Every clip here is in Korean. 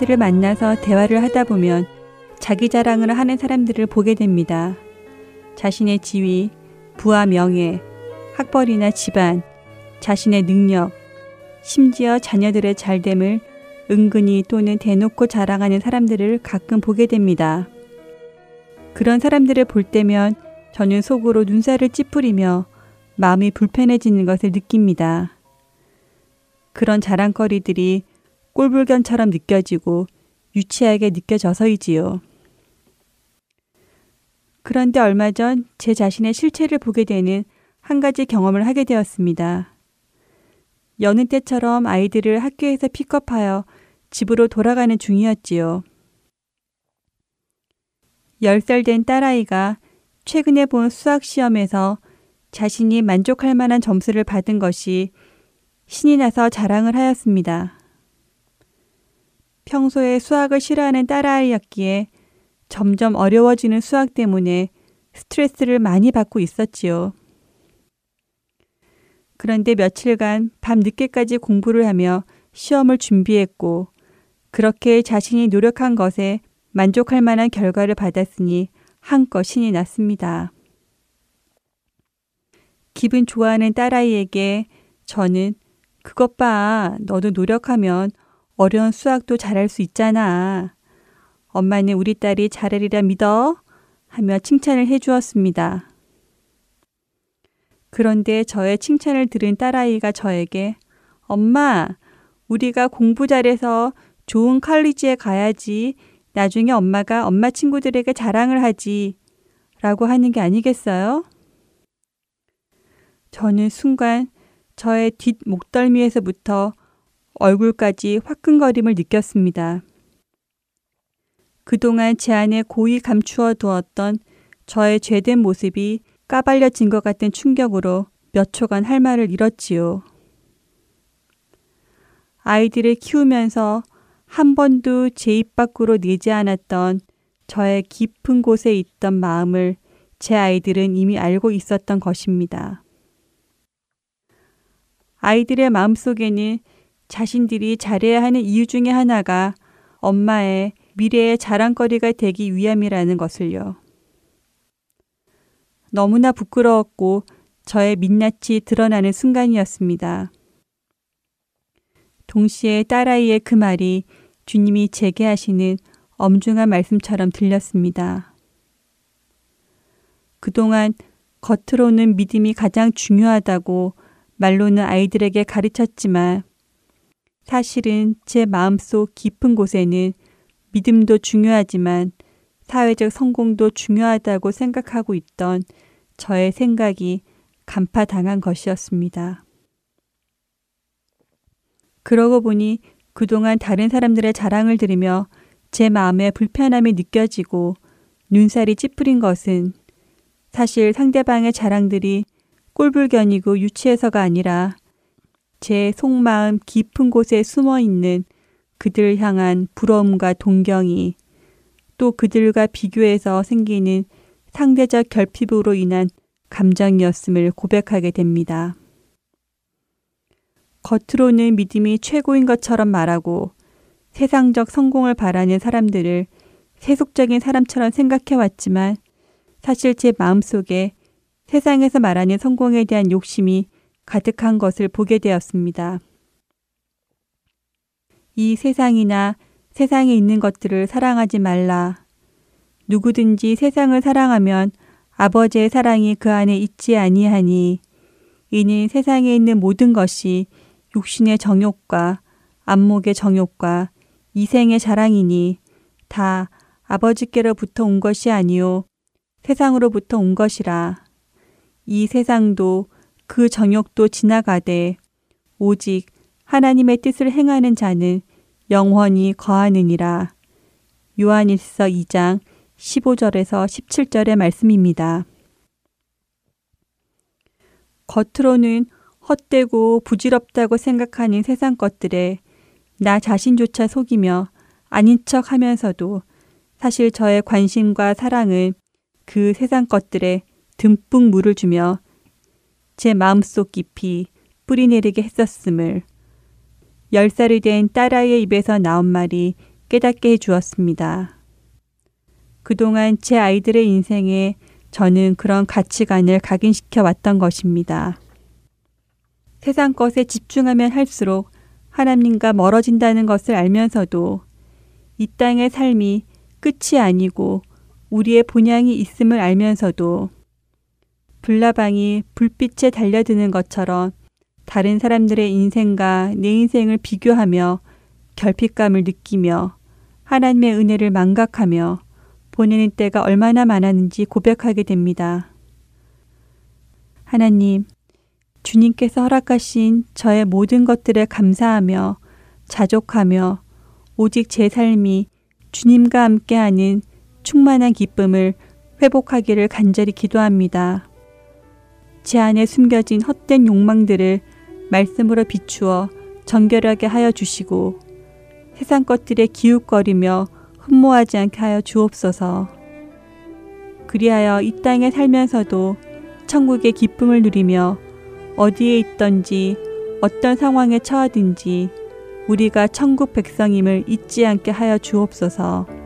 사람들을 만나서 대화를 하다 보면 자기 자랑을 하는 사람들을 보게 됩니다. 자신의 지위, 부와 명예, 학벌이나 집안, 자신의 능력, 심지어 자녀들의 잘됨을 은근히 또는 대놓고 자랑하는 사람들을 가끔 보게 됩니다. 그런 사람들을 볼 때면 저는 속으로 눈살을 찌푸리며 마음이 불편해지는 것을 느낍니다. 그런 자랑거리들이 꼴불견처럼 느껴지고 유치하게 느껴져서이지요. 그런데 얼마 전 제 자신의 실체를 보게 되는 한 가지 경험을 하게 되었습니다. 여느 때처럼 아이들을 학교에서 픽업하여 집으로 돌아가는 중이었지요. 10살 된 딸아이가 최근에 본 수학 시험에서 자신이 만족할 만한 점수를 받은 것이 신이 나서 자랑을 하였습니다. 평소에 수학을 싫어하는 딸아이였기에 점점 어려워지는 수학 때문에 스트레스를 많이 받고 있었지요. 그런데 며칠간 밤 늦게까지 공부를 하며 시험을 준비했고, 그렇게 자신이 노력한 것에 만족할 만한 결과를 받았으니 한껏 신이 났습니다. 기분 좋아하는 딸아이에게 저는 그것 봐, 너도 노력하면 어려운 수학도 잘할 수 있잖아. 엄마는 우리 딸이 잘하리라 믿어 하며 칭찬을 해 주었습니다. 그런데 저의 칭찬을 들은 딸아이가 저에게 엄마, 우리가 공부 잘해서 좋은 칼리지에 가야지 나중에 엄마가 엄마 친구들에게 자랑을 하지 라고 하는 게 아니겠어요? 저는 순간 저의 뒷 목덜미에서부터 얼굴까지 화끈거림을 느꼈습니다. 그동안 제 안에 고이 감추어 두었던 저의 죄된 모습이 까발려진 것 같은 충격으로 몇 초간 할 말을 잃었지요. 아이들을 키우면서 한 번도 제 입 밖으로 내지 않았던 저의 깊은 곳에 있던 마음을 제 아이들은 이미 알고 있었던 것입니다. 아이들의 마음 속에는 자신들이 잘해야 하는 이유 중에 하나가 엄마의 미래의 자랑거리가 되기 위함이라는 것을요. 너무나 부끄러웠고 저의 민낯이 드러나는 순간이었습니다. 동시에 딸아이의 그 말이 주님이 제게 하시는 엄중한 말씀처럼 들렸습니다. 그동안 겉으로는 믿음이 가장 중요하다고 말로는 아이들에게 가르쳤지만 사실은 제 마음속 깊은 곳에는 믿음도 중요하지만 사회적 성공도 중요하다고 생각하고 있던 저의 생각이 간파당한 것이었습니다. 그러고 보니 그동안 다른 사람들의 자랑을 들으며 제 마음에 불편함이 느껴지고 눈살이 찌푸린 것은 사실 상대방의 자랑들이 꼴불견이고 유치해서가 아니라 제 속마음 깊은 곳에 숨어 있는 그들 향한 부러움과 동경이 또 그들과 비교해서 생기는 상대적 결핍으로 인한 감정이었음을 고백하게 됩니다. 겉으로는 믿음이 최고인 것처럼 말하고 세상적 성공을 바라는 사람들을 세속적인 사람처럼 생각해 왔지만 사실 제 마음속에 세상에서 말하는 성공에 대한 욕심이 가득한 것을 보게 되었습니다. 이 세상이나 세상에 있는 것들을 사랑하지 말라. 누구든지 세상을 사랑하면 아버지의 사랑이 그 안에 있지 아니하니 이는 세상에 있는 모든 것이 육신의 정욕과 안목의 정욕과 이생의 자랑이니 다 아버지께로부터 온 것이 아니요 세상으로부터 온 것이라 이 세상도 그 정욕도 지나가되 오직 하나님의 뜻을 행하는 자는 영원히 거하느니라. 요한일서 2장 15절에서 17절의 말씀입니다. 겉으로는 헛되고 부질없다고 생각하는 세상 것들에 나 자신조차 속이며 아닌 척 하면서도 사실 저의 관심과 사랑은 그 세상 것들에 듬뿍 물을 주며 제 마음속 깊이 뿌리내리게 했었음을 열 살이 된 딸아이의 입에서 나온 말이 깨닫게 해주었습니다. 그동안 제 아이들의 인생에 저는 그런 가치관을 각인시켜 왔던 것입니다. 세상 것에 집중하면 할수록 하나님과 멀어진다는 것을 알면서도 이 땅의 삶이 끝이 아니고 우리의 본향이 있음을 알면서도 불나방이 불빛에 달려드는 것처럼 다른 사람들의 인생과 내 인생을 비교하며 결핍감을 느끼며 하나님의 은혜를 망각하며 보내는 때가 얼마나 많았는지 고백하게 됩니다. 하나님, 주님께서 허락하신 저의 모든 것들에 감사하며 자족하며 오직 제 삶이 주님과 함께하는 충만한 기쁨을 회복하기를 간절히 기도합니다. 제 안에 숨겨진 헛된 욕망들을 말씀으로 비추어 정결하게 하여 주시고 세상 것들에 기웃거리며 흠모하지 않게 하여 주옵소서. 그리하여 이 땅에 살면서도 천국의 기쁨을 누리며 어디에 있던지 어떤 상황에 처하든지 우리가 천국 백성임을 잊지 않게 하여 주옵소서.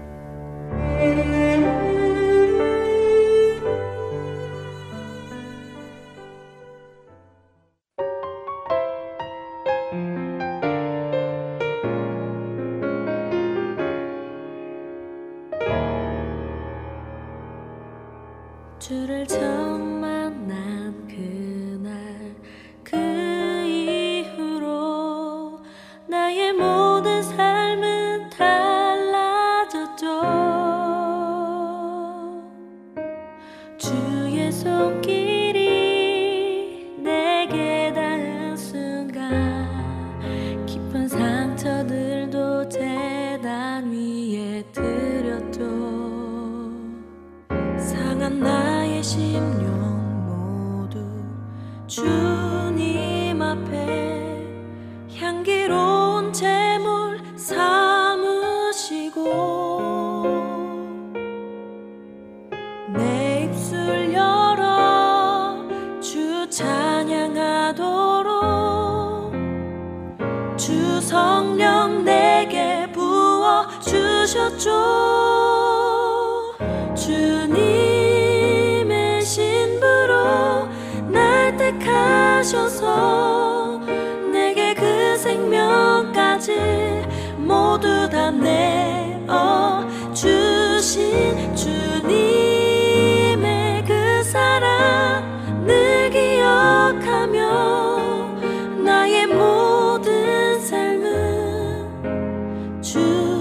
삶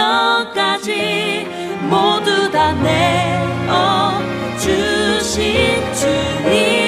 생명까지 모두 다 내어 주신 주님.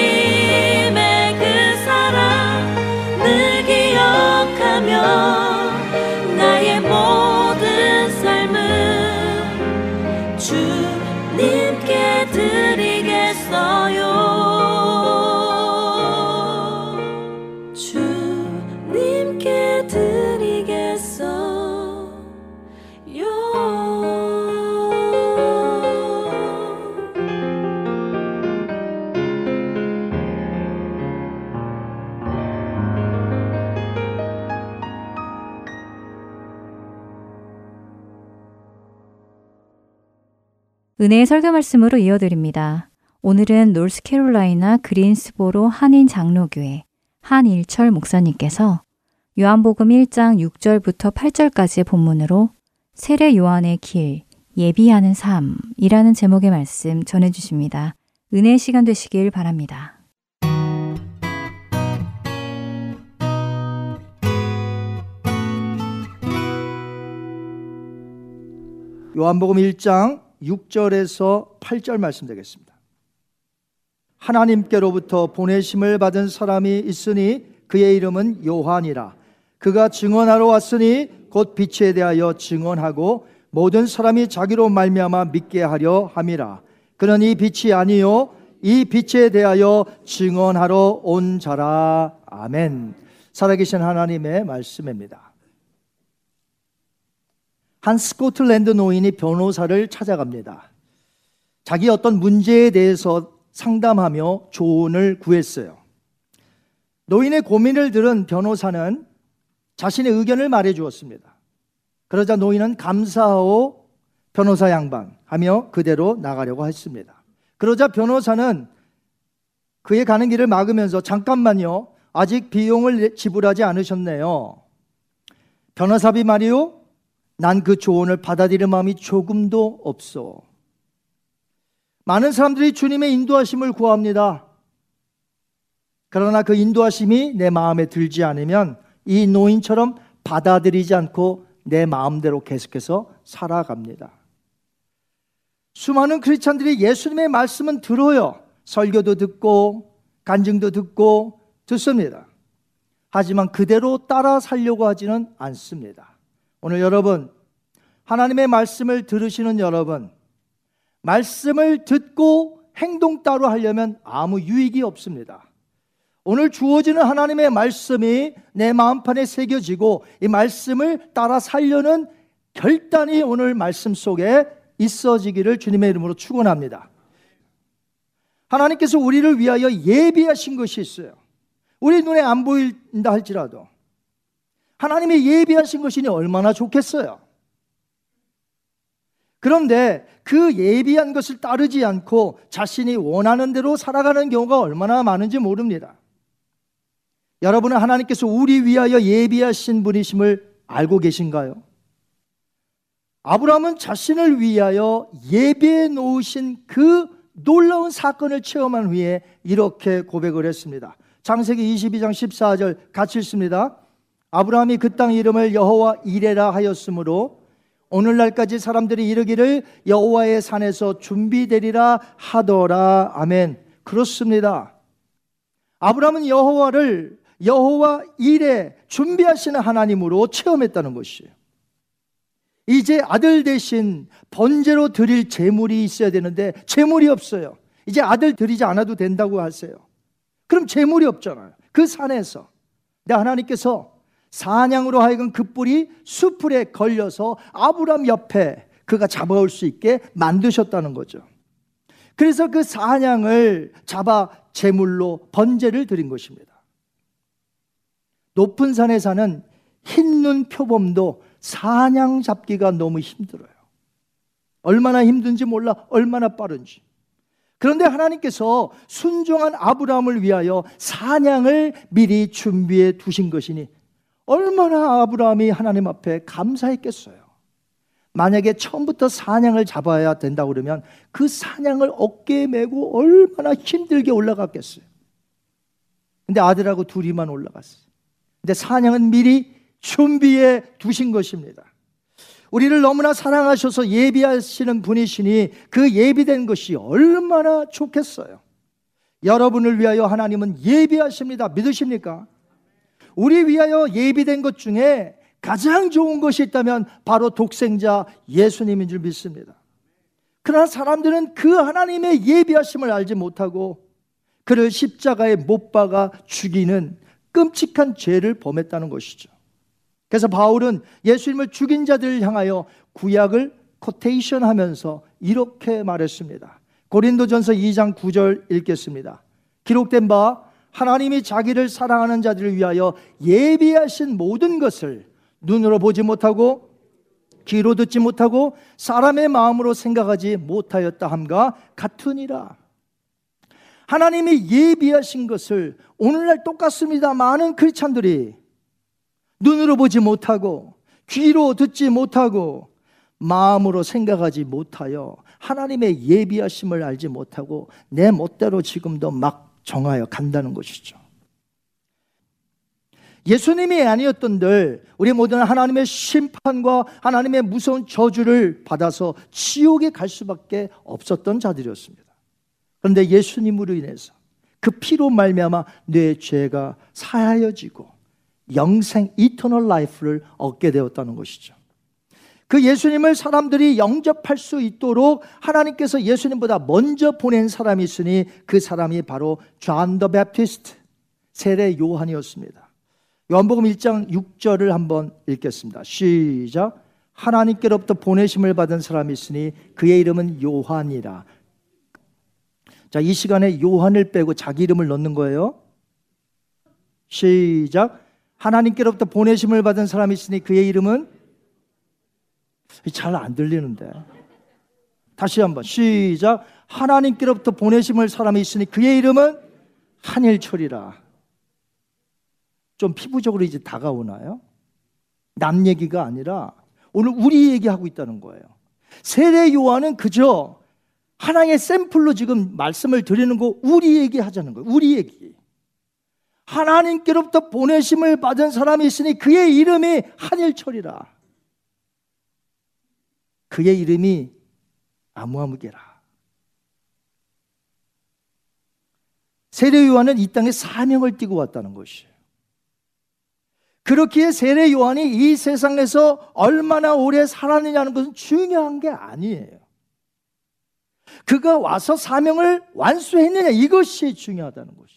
은혜의 설교 말씀으로 이어드립니다. 오늘은 노스캐롤라이나 그린스보로 한인 장로교회 한일철 목사님께서 요한복음 1장 6절부터 8절까지의 본문으로 세례 요한의 길, 예비하는 삶이라는 제목의 말씀 전해 주십니다. 은혜의 시간 되시길 바랍니다. 요한복음 1장 6절에서 8절 말씀 되겠습니다. 하나님께로부터 보내심을 받은 사람이 있으니 그의 이름은 요한이라. 그가 증언하러 왔으니 곧 빛에 대하여 증언하고 모든 사람이 자기로 말미암아 믿게 하려 함이라. 그는 이 빛이 아니요 이 빛에 대하여 증언하러 온 자라. 아멘. 살아계신 하나님의 말씀입니다. 한 스코틀랜드 노인이 변호사를 찾아갑니다. 자기 어떤 문제에 대해서 상담하며 조언을 구했어요. 노인의 고민을 들은 변호사는 자신의 의견을 말해 주었습니다. 그러자 노인은 감사하오 변호사 양반 하며 그대로 나가려고 했습니다. 그러자 변호사는 그의 가는 길을 막으면서 잠깐만요. 아직 비용을 지불하지 않으셨네요. 변호사비 말이요. 난 그 조언을 받아들일 마음이 조금도 없어. 많은 사람들이 주님의 인도하심을 구합니다. 그러나 그 인도하심이 내 마음에 들지 않으면 이 노인처럼 받아들이지 않고 내 마음대로 계속해서 살아갑니다. 수많은 크리스찬들이 예수님의 말씀은 들어요. 설교도 듣고 간증도 듣고 듣습니다. 하지만 그대로 따라 살려고 하지는 않습니다. 오늘 여러분 하나님의 말씀을 들으시는 여러분 말씀을 듣고 행동 따로 하려면 아무 유익이 없습니다. 오늘 주어지는 하나님의 말씀이 내 마음판에 새겨지고 이 말씀을 따라 살려는 결단이 오늘 말씀 속에 있어지기를 주님의 이름으로 축원합니다. 하나님께서 우리를 위하여 예비하신 것이 있어요. 우리 눈에 안 보인다 할지라도 하나님의 예비하신 것이니 얼마나 좋겠어요. 그런데 그 예비한 것을 따르지 않고 자신이 원하는 대로 살아가는 경우가 얼마나 많은지 모릅니다. 여러분은 하나님께서 우리 위하여 예비하신 분이심을 알고 계신가요? 아브라함은 자신을 위하여 예비해 놓으신 그 놀라운 사건을 체험한 후에 이렇게 고백을 했습니다. 창세기 22장 14절 같이 읽습니다. 아브라함이 그 땅 이름을 여호와 이레라 하였으므로 오늘날까지 사람들이 이르기를 여호와의 산에서 준비되리라 하더라. 아멘. 그렇습니다. 아브라함은 여호와를 여호와 일에 준비하시는 하나님으로 체험했다는 것이에요. 이제 아들 대신 번제로 드릴 재물이 있어야 되는데 재물이 없어요. 이제 아들 드리지 않아도 된다고 하세요. 그럼 재물이 없잖아요. 그 산에서. 근데 하나님께서 사냥으로 하여금 그 뿔이 수풀에 걸려서 아브람 옆에 그가 잡아올 수 있게 만드셨다는 거죠. 그래서 그 사냥을 잡아 제물로 번제를 드린 것입니다. 높은 산에 사는 흰눈 표범도 사냥 잡기가 너무 힘들어요. 얼마나 힘든지 몰라, 얼마나 빠른지. 그런데 하나님께서 순종한 아브라함을 위하여 사냥을 미리 준비해 두신 것이니 얼마나 아브라함이 하나님 앞에 감사했겠어요. 만약에 처음부터 사냥을 잡아야 된다 그러면 그 사냥을 어깨에 메고 얼마나 힘들게 올라갔겠어요. 근데 아들하고 둘이만 올라갔어요. 근데 사냥은 미리 준비해 두신 것입니다. 우리를 너무나 사랑하셔서 예비하시는 분이시니 그 예비된 것이 얼마나 좋겠어요. 여러분을 위하여 하나님은 예비하십니다. 믿으십니까? 우리 위하여 예비된 것 중에 가장 좋은 것이 있다면 바로 독생자 예수님인 줄 믿습니다. 그러나 사람들은 그 하나님의 예비하심을 알지 못하고 그를 십자가에 못 박아 죽이는 끔찍한 죄를 범했다는 것이죠. 그래서 바울은 예수님을 죽인 자들을 향하여 구약을 코테이션 하면서 이렇게 말했습니다. 고린도전서 2장 9절 읽겠습니다. 기록된 바 하나님이 자기를 사랑하는 자들을 위하여 예비하신 모든 것을 눈으로 보지 못하고 귀로 듣지 못하고 사람의 마음으로 생각하지 못하였다 함과 같으니라. 하나님이 예비하신 것을 오늘날 똑같습니다. 많은 크리스찬들이 눈으로 보지 못하고 귀로 듣지 못하고 마음으로 생각하지 못하여 하나님의 예비하심을 알지 못하고 내 멋대로 지금도 막 정하여 간다는 것이죠. 예수님이 아니었던들 우리 모두는 하나님의 심판과 하나님의 무서운 저주를 받아서 지옥에 갈 수밖에 없었던 자들이었습니다. 그런데 예수님으로 인해서 그 피로 말미암아 내 죄가 사하여지고 영생 eternal life를 얻게 되었다는 것이죠. 그 예수님을 사람들이 영접할 수 있도록 하나님께서 예수님보다 먼저 보낸 사람이 있으니 그 사람이 바로 John the Baptist 세례 요한이었습니다. 요한복음 1장 6절을 한번 읽겠습니다. 시작. 하나님께로부터 보내심을 받은 사람이 있으니 그의 이름은 요한이라. 자, 이 시간에 요한을 빼고 자기 이름을 넣는 거예요. 시작. 하나님께로부터 보내심을 받은 사람이 있으니 그의 이름은 잘 안 들리는데. 다시 한번 시작. 하나님께로부터 보내심을 사람이 있으니 그의 이름은 한일철이라. 좀 피부적으로 이제 다가오나요? 남 얘기가 아니라 오늘 우리 얘기하고 있다는 거예요. 세례 요한은 그저 하나의 샘플로 지금 말씀을 드리는 거 우리 얘기하자는 거예요. 우리 얘기. 하나님께로부터 보내심을 받은 사람이 있으니 그의 이름이 한일철이라. 그의 이름이 아무아무개라. 세례 요한은 이 땅에 사명을 띠고 왔다는 것이에요. 그렇기에 세례 요한이 이 세상에서 얼마나 오래 살았느냐는 것은 중요한 게 아니에요. 그가 와서 사명을 완수했느냐 이것이 중요하다는 것이.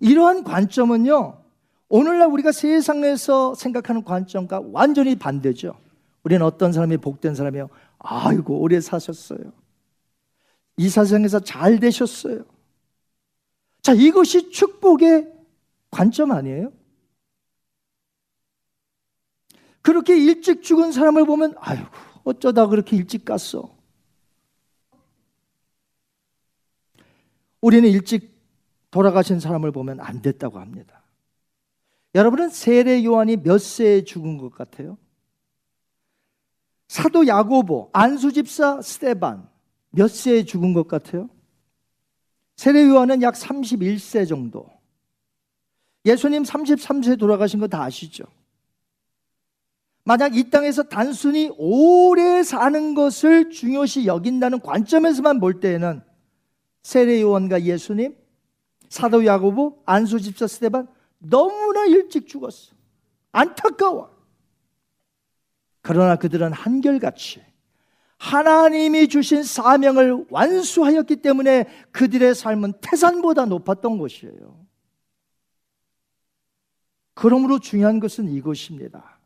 이러한 관점은요. 오늘날 우리가 세상에서 생각하는 관점과 완전히 반대죠. 우리는 어떤 사람이 복된 사람이요. 아이고 오래 사셨어요. 이 세상에서 잘 되셨어요. 자, 이것이 축복의 관점 아니에요? 그렇게 일찍 죽은 사람을 보면 아이고 어쩌다 그렇게 일찍 갔어. 우리는 일찍 돌아가신 사람을 보면 안 됐다고 합니다. 여러분은 세례 요한이 몇 세에 죽은 것 같아요? 사도 야고보, 안수 집사 스테반 몇 세에 죽은 것 같아요? 세례 요한은 약 31세 정도. 예수님 33세 돌아가신 거 다 아시죠? 만약 이 땅에서 단순히 오래 사는 것을 중요시 여긴다는 관점에서만 볼 때에는 세례 요한과 예수님, 사도 야고보, 안수 집사 스테반 너무나 일찍 죽었어. 안타까워. 그러나 그들은 한결같이 하나님이 주신 사명을 완수하였기 때문에 그들의 삶은 태산보다 높았던 것이에요. 그러므로 중요한 것은 이것입니다.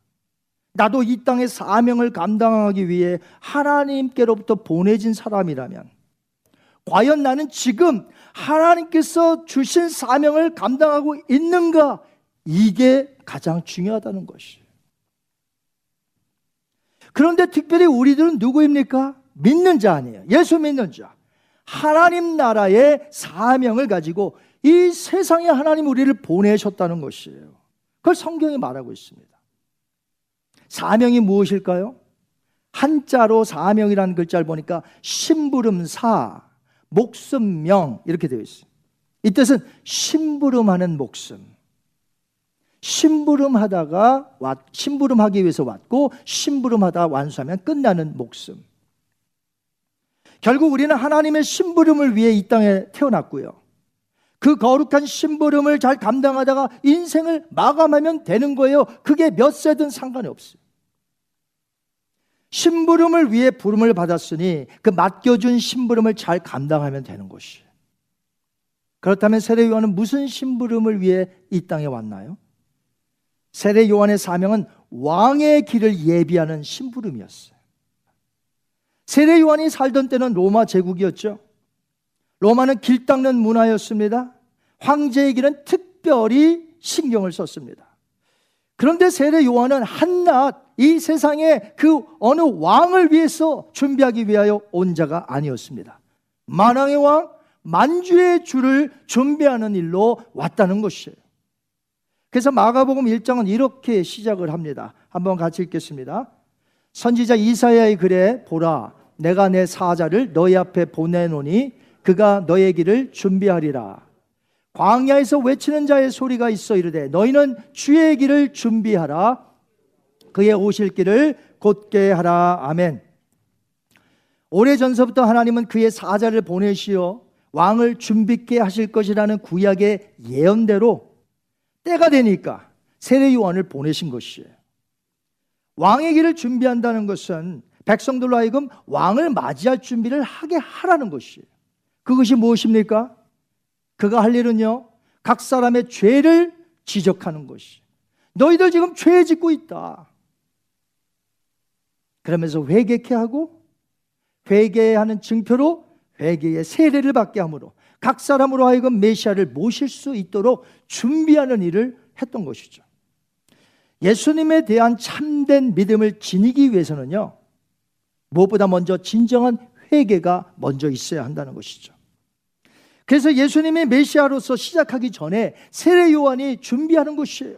나도 이 땅의 사명을 감당하기 위해 하나님께로부터 보내진 사람이라면 과연 나는 지금 하나님께서 주신 사명을 감당하고 있는가? 이게 가장 중요하다는 것이에요. 그런데 특별히 우리들은 누구입니까? 믿는 자 아니에요. 예수 믿는 자. 하나님 나라의 사명을 가지고 이 세상에 하나님 우리를 보내셨다는 것이에요. 그걸 성경이 말하고 있습니다. 사명이 무엇일까요? 한자로 사명이라는 글자를 보니까 심부름사, 목숨명 이렇게 되어 있어요. 이 뜻은 심부름하는 목숨. 심부름하다가 왔, 심부름하기 위해서 왔고 심부름하다 완수하면 끝나는 목숨. 결국 우리는 하나님의 심부름을 위해 이 땅에 태어났고요. 그 거룩한 심부름을 잘 감당하다가 인생을 마감하면 되는 거예요. 그게 몇 세든 상관이 없어요. 심부름을 위해 부름을 받았으니 그 맡겨준 심부름을 잘 감당하면 되는 것이에요. 그렇다면 세례 요한은 무슨 심부름을 위해 이 땅에 왔나요? 세례 요한의 사명은 왕의 길을 예비하는 심부름이었어요. 세례 요한이 살던 때는 로마 제국이었죠. 로마는 길 닦는 문화였습니다. 황제의 길은 특별히 신경을 썼습니다. 그런데 세례 요한은 한낱 이 세상에 그 어느 왕을 위해서 준비하기 위하여 온 자가 아니었습니다. 만왕의 왕, 만주의 주를 준비하는 일로 왔다는 것이에요. 그래서 마가복음 1장은 이렇게 시작을 합니다. 한번 같이 읽겠습니다. 선지자 이사야의 글에 보라 내가 내 사자를 너희 앞에 보내노니 그가 너의 길을 준비하리라. 광야에서 외치는 자의 소리가 있어 이르되 너희는 주의 길을 준비하라. 그의 오실 길을 곧게 하라. 아멘. 오래전서부터 하나님은 그의 사자를 보내시어 왕을 준비케 하실 것이라는 구약의 예언대로 때가 되니까 세례 요한을 보내신 것이에요. 왕의 길을 준비한다는 것은 백성들로 하여금 왕을 맞이할 준비를 하게 하라는 것이에요. 그것이 무엇입니까? 그가 할 일은요, 각 사람의 죄를 지적하는 것이. 너희들 지금 죄 짓고 있다. 그러면서 회개케 하고 회개하는 증표로 회개의 세례를 받게 하므로 각 사람으로 하여금 메시아를 모실 수 있도록 준비하는 일을 했던 것이죠. 예수님에 대한 참된 믿음을 지니기 위해서는요. 무엇보다 먼저 진정한 회개가 먼저 있어야 한다는 것이죠. 그래서 예수님의 메시아로서 시작하기 전에 세례 요한이 준비하는 것이에요.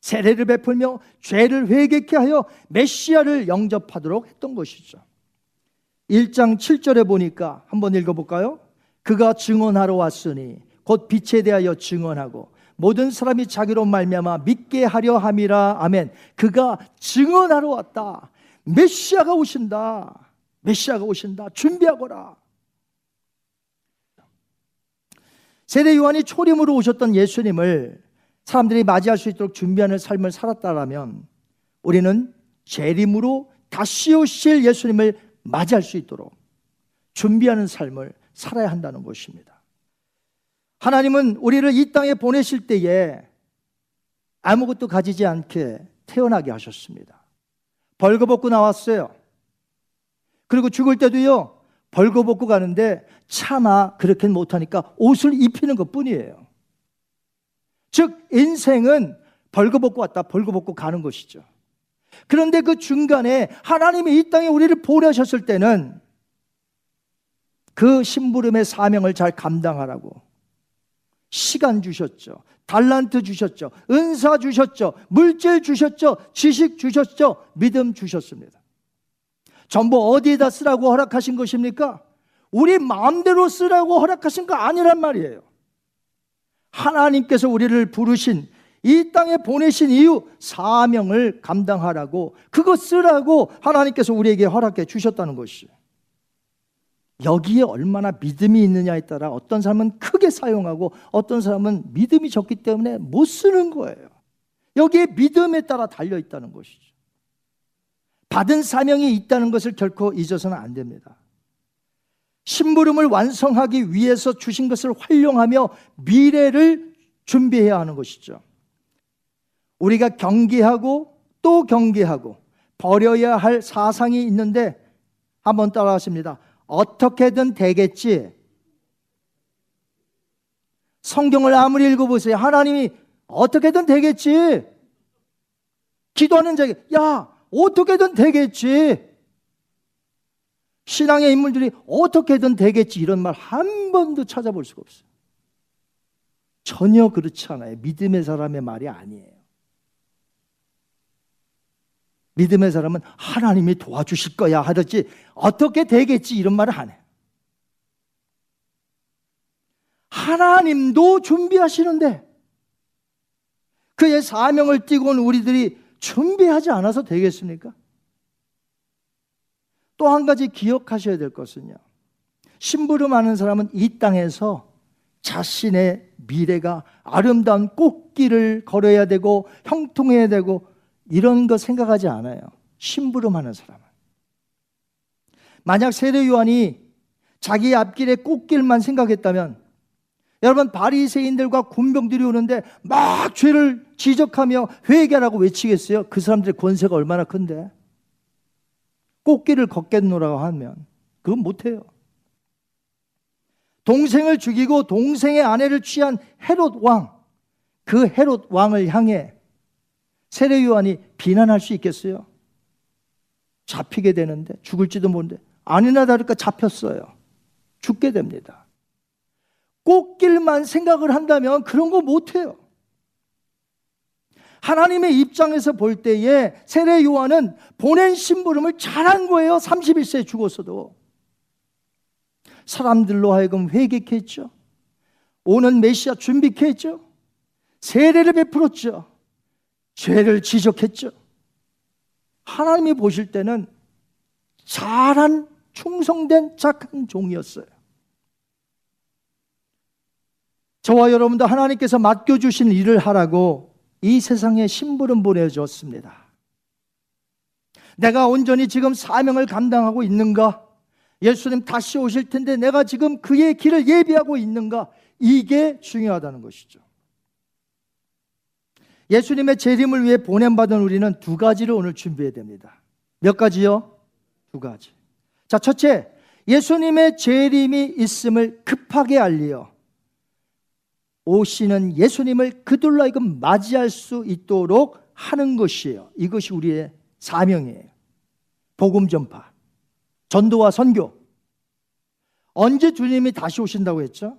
세례를 베풀며 죄를 회개케 하여 메시아를 영접하도록 했던 것이죠. 1장 7절에 보니까 한번 읽어 볼까요? 그가 증언하러 왔으니 곧 빛에 대하여 증언하고 모든 사람이 자기로 말미암아 믿게 하려 함이라 아멘. 그가 증언하러 왔다. 메시아가 오신다. 메시아가 오신다. 준비하거라. 세례 요한이 초림으로 오셨던 예수님을 사람들이 맞이할 수 있도록 준비하는 삶을 살았다라면 우리는 재림으로 다시 오실 예수님을 맞이할 수 있도록 준비하는 삶을 살아야 한다는 것입니다. 하나님은 우리를 이 땅에 보내실 때에 아무것도 가지지 않게 태어나게 하셨습니다. 벌거벗고 나왔어요. 그리고 죽을 때도요, 벌거벗고 가는데 차마 그렇게 못하니까 옷을 입히는 것 뿐이에요. 즉, 인생은 벌거벗고 왔다, 벌거벗고 가는 것이죠. 그런데 그 중간에 하나님이 이 땅에 우리를 보내셨을 때는 그 심부름의 사명을 잘 감당하라고 시간 주셨죠. 달란트 주셨죠. 은사 주셨죠. 물질 주셨죠. 지식 주셨죠. 믿음 주셨습니다. 전부 어디에다 쓰라고 허락하신 것입니까? 우리 마음대로 쓰라고 허락하신 거 아니란 말이에요. 하나님께서 우리를 부르신 이 땅에 보내신 이유 사명을 감당하라고 그거 쓰라고 하나님께서 우리에게 허락해 주셨다는 것이에요. 여기에 얼마나 믿음이 있느냐에 따라 어떤 사람은 크게 사용하고 어떤 사람은 믿음이 적기 때문에 못 쓰는 거예요. 여기에 믿음에 따라 달려 있다는 것이죠. 받은 사명이 있다는 것을 결코 잊어서는 안 됩니다. 심부름을 완성하기 위해서 주신 것을 활용하며 미래를 준비해야 하는 것이죠. 우리가 경계하고 또 경계하고 버려야 할 사상이 있는데 한번 따라하십니다. 어떻게든 되겠지. 성경을 아무리 읽어보세요. 하나님이 어떻게든 되겠지. 기도하는 자에게, 야, 어떻게든 되겠지. 신앙의 인물들이 어떻게든 되겠지. 이런 말 한 번도 찾아볼 수가 없어요. 전혀 그렇지 않아요. 믿음의 사람의 말이 아니에요. 믿음의 사람은 하나님이 도와주실 거야 하듯이 어떻게 되겠지 이런 말을 안 해. 하나님도 준비하시는데 그의 사명을 띠고는 우리들이 준비하지 않아서 되겠습니까? 또 한 가지 기억하셔야 될 것은요. 심부름하는 사람은 이 땅에서 자신의 미래가 아름다운 꽃길을 걸어야 되고 형통해야 되고 이런 거 생각하지 않아요. 심부름하는 사람은. 만약 세례 요한이 자기 앞길의 꽃길만 생각했다면 여러분 바리새인들과 군병들이 오는데 막 죄를 지적하며 회개하라고 외치겠어요? 그 사람들의 권세가 얼마나 큰데? 꽃길을 걷겠노라고 하면 그건 못해요. 동생을 죽이고 동생의 아내를 취한 헤롯 왕, 그 헤롯 왕을 향해 세례 요한이 비난할 수 있겠어요? 잡히게 되는데 죽을지도 모르는데 아니나 다를까 잡혔어요. 죽게 됩니다. 꽃길만 생각을 한다면 그런 거 못해요. 하나님의 입장에서 볼 때에 세례 요한은 보낸 심부름을 잘한 거예요. 31세에 죽었어도. 사람들로 하여금 회개케 했죠. 오는 메시아 준비케 했죠. 세례를 베풀었죠. 죄를 지적했죠. 하나님이 보실 때는 잘한 충성된 착한 종이었어요. 저와 여러분도 하나님께서 맡겨주신 일을 하라고 이 세상에 심부름 보내줬습니다. 내가 온전히 지금 사명을 감당하고 있는가? 예수님 다시 오실 텐데 내가 지금 그의 길을 예비하고 있는가? 이게 중요하다는 것이죠. 예수님의 재림을 위해 보냄받은 우리는 두 가지를 오늘 준비해야 됩니다. 몇 가지요? 두 가지. 자, 첫째, 예수님의 재림이 있음을 급하게 알리어 오시는 예수님을 그들로 하여금 맞이할 수 있도록 하는 것이에요. 이것이 우리의 사명이에요. 복음 전파, 전도와 선교. 언제 주님이 다시 오신다고 했죠?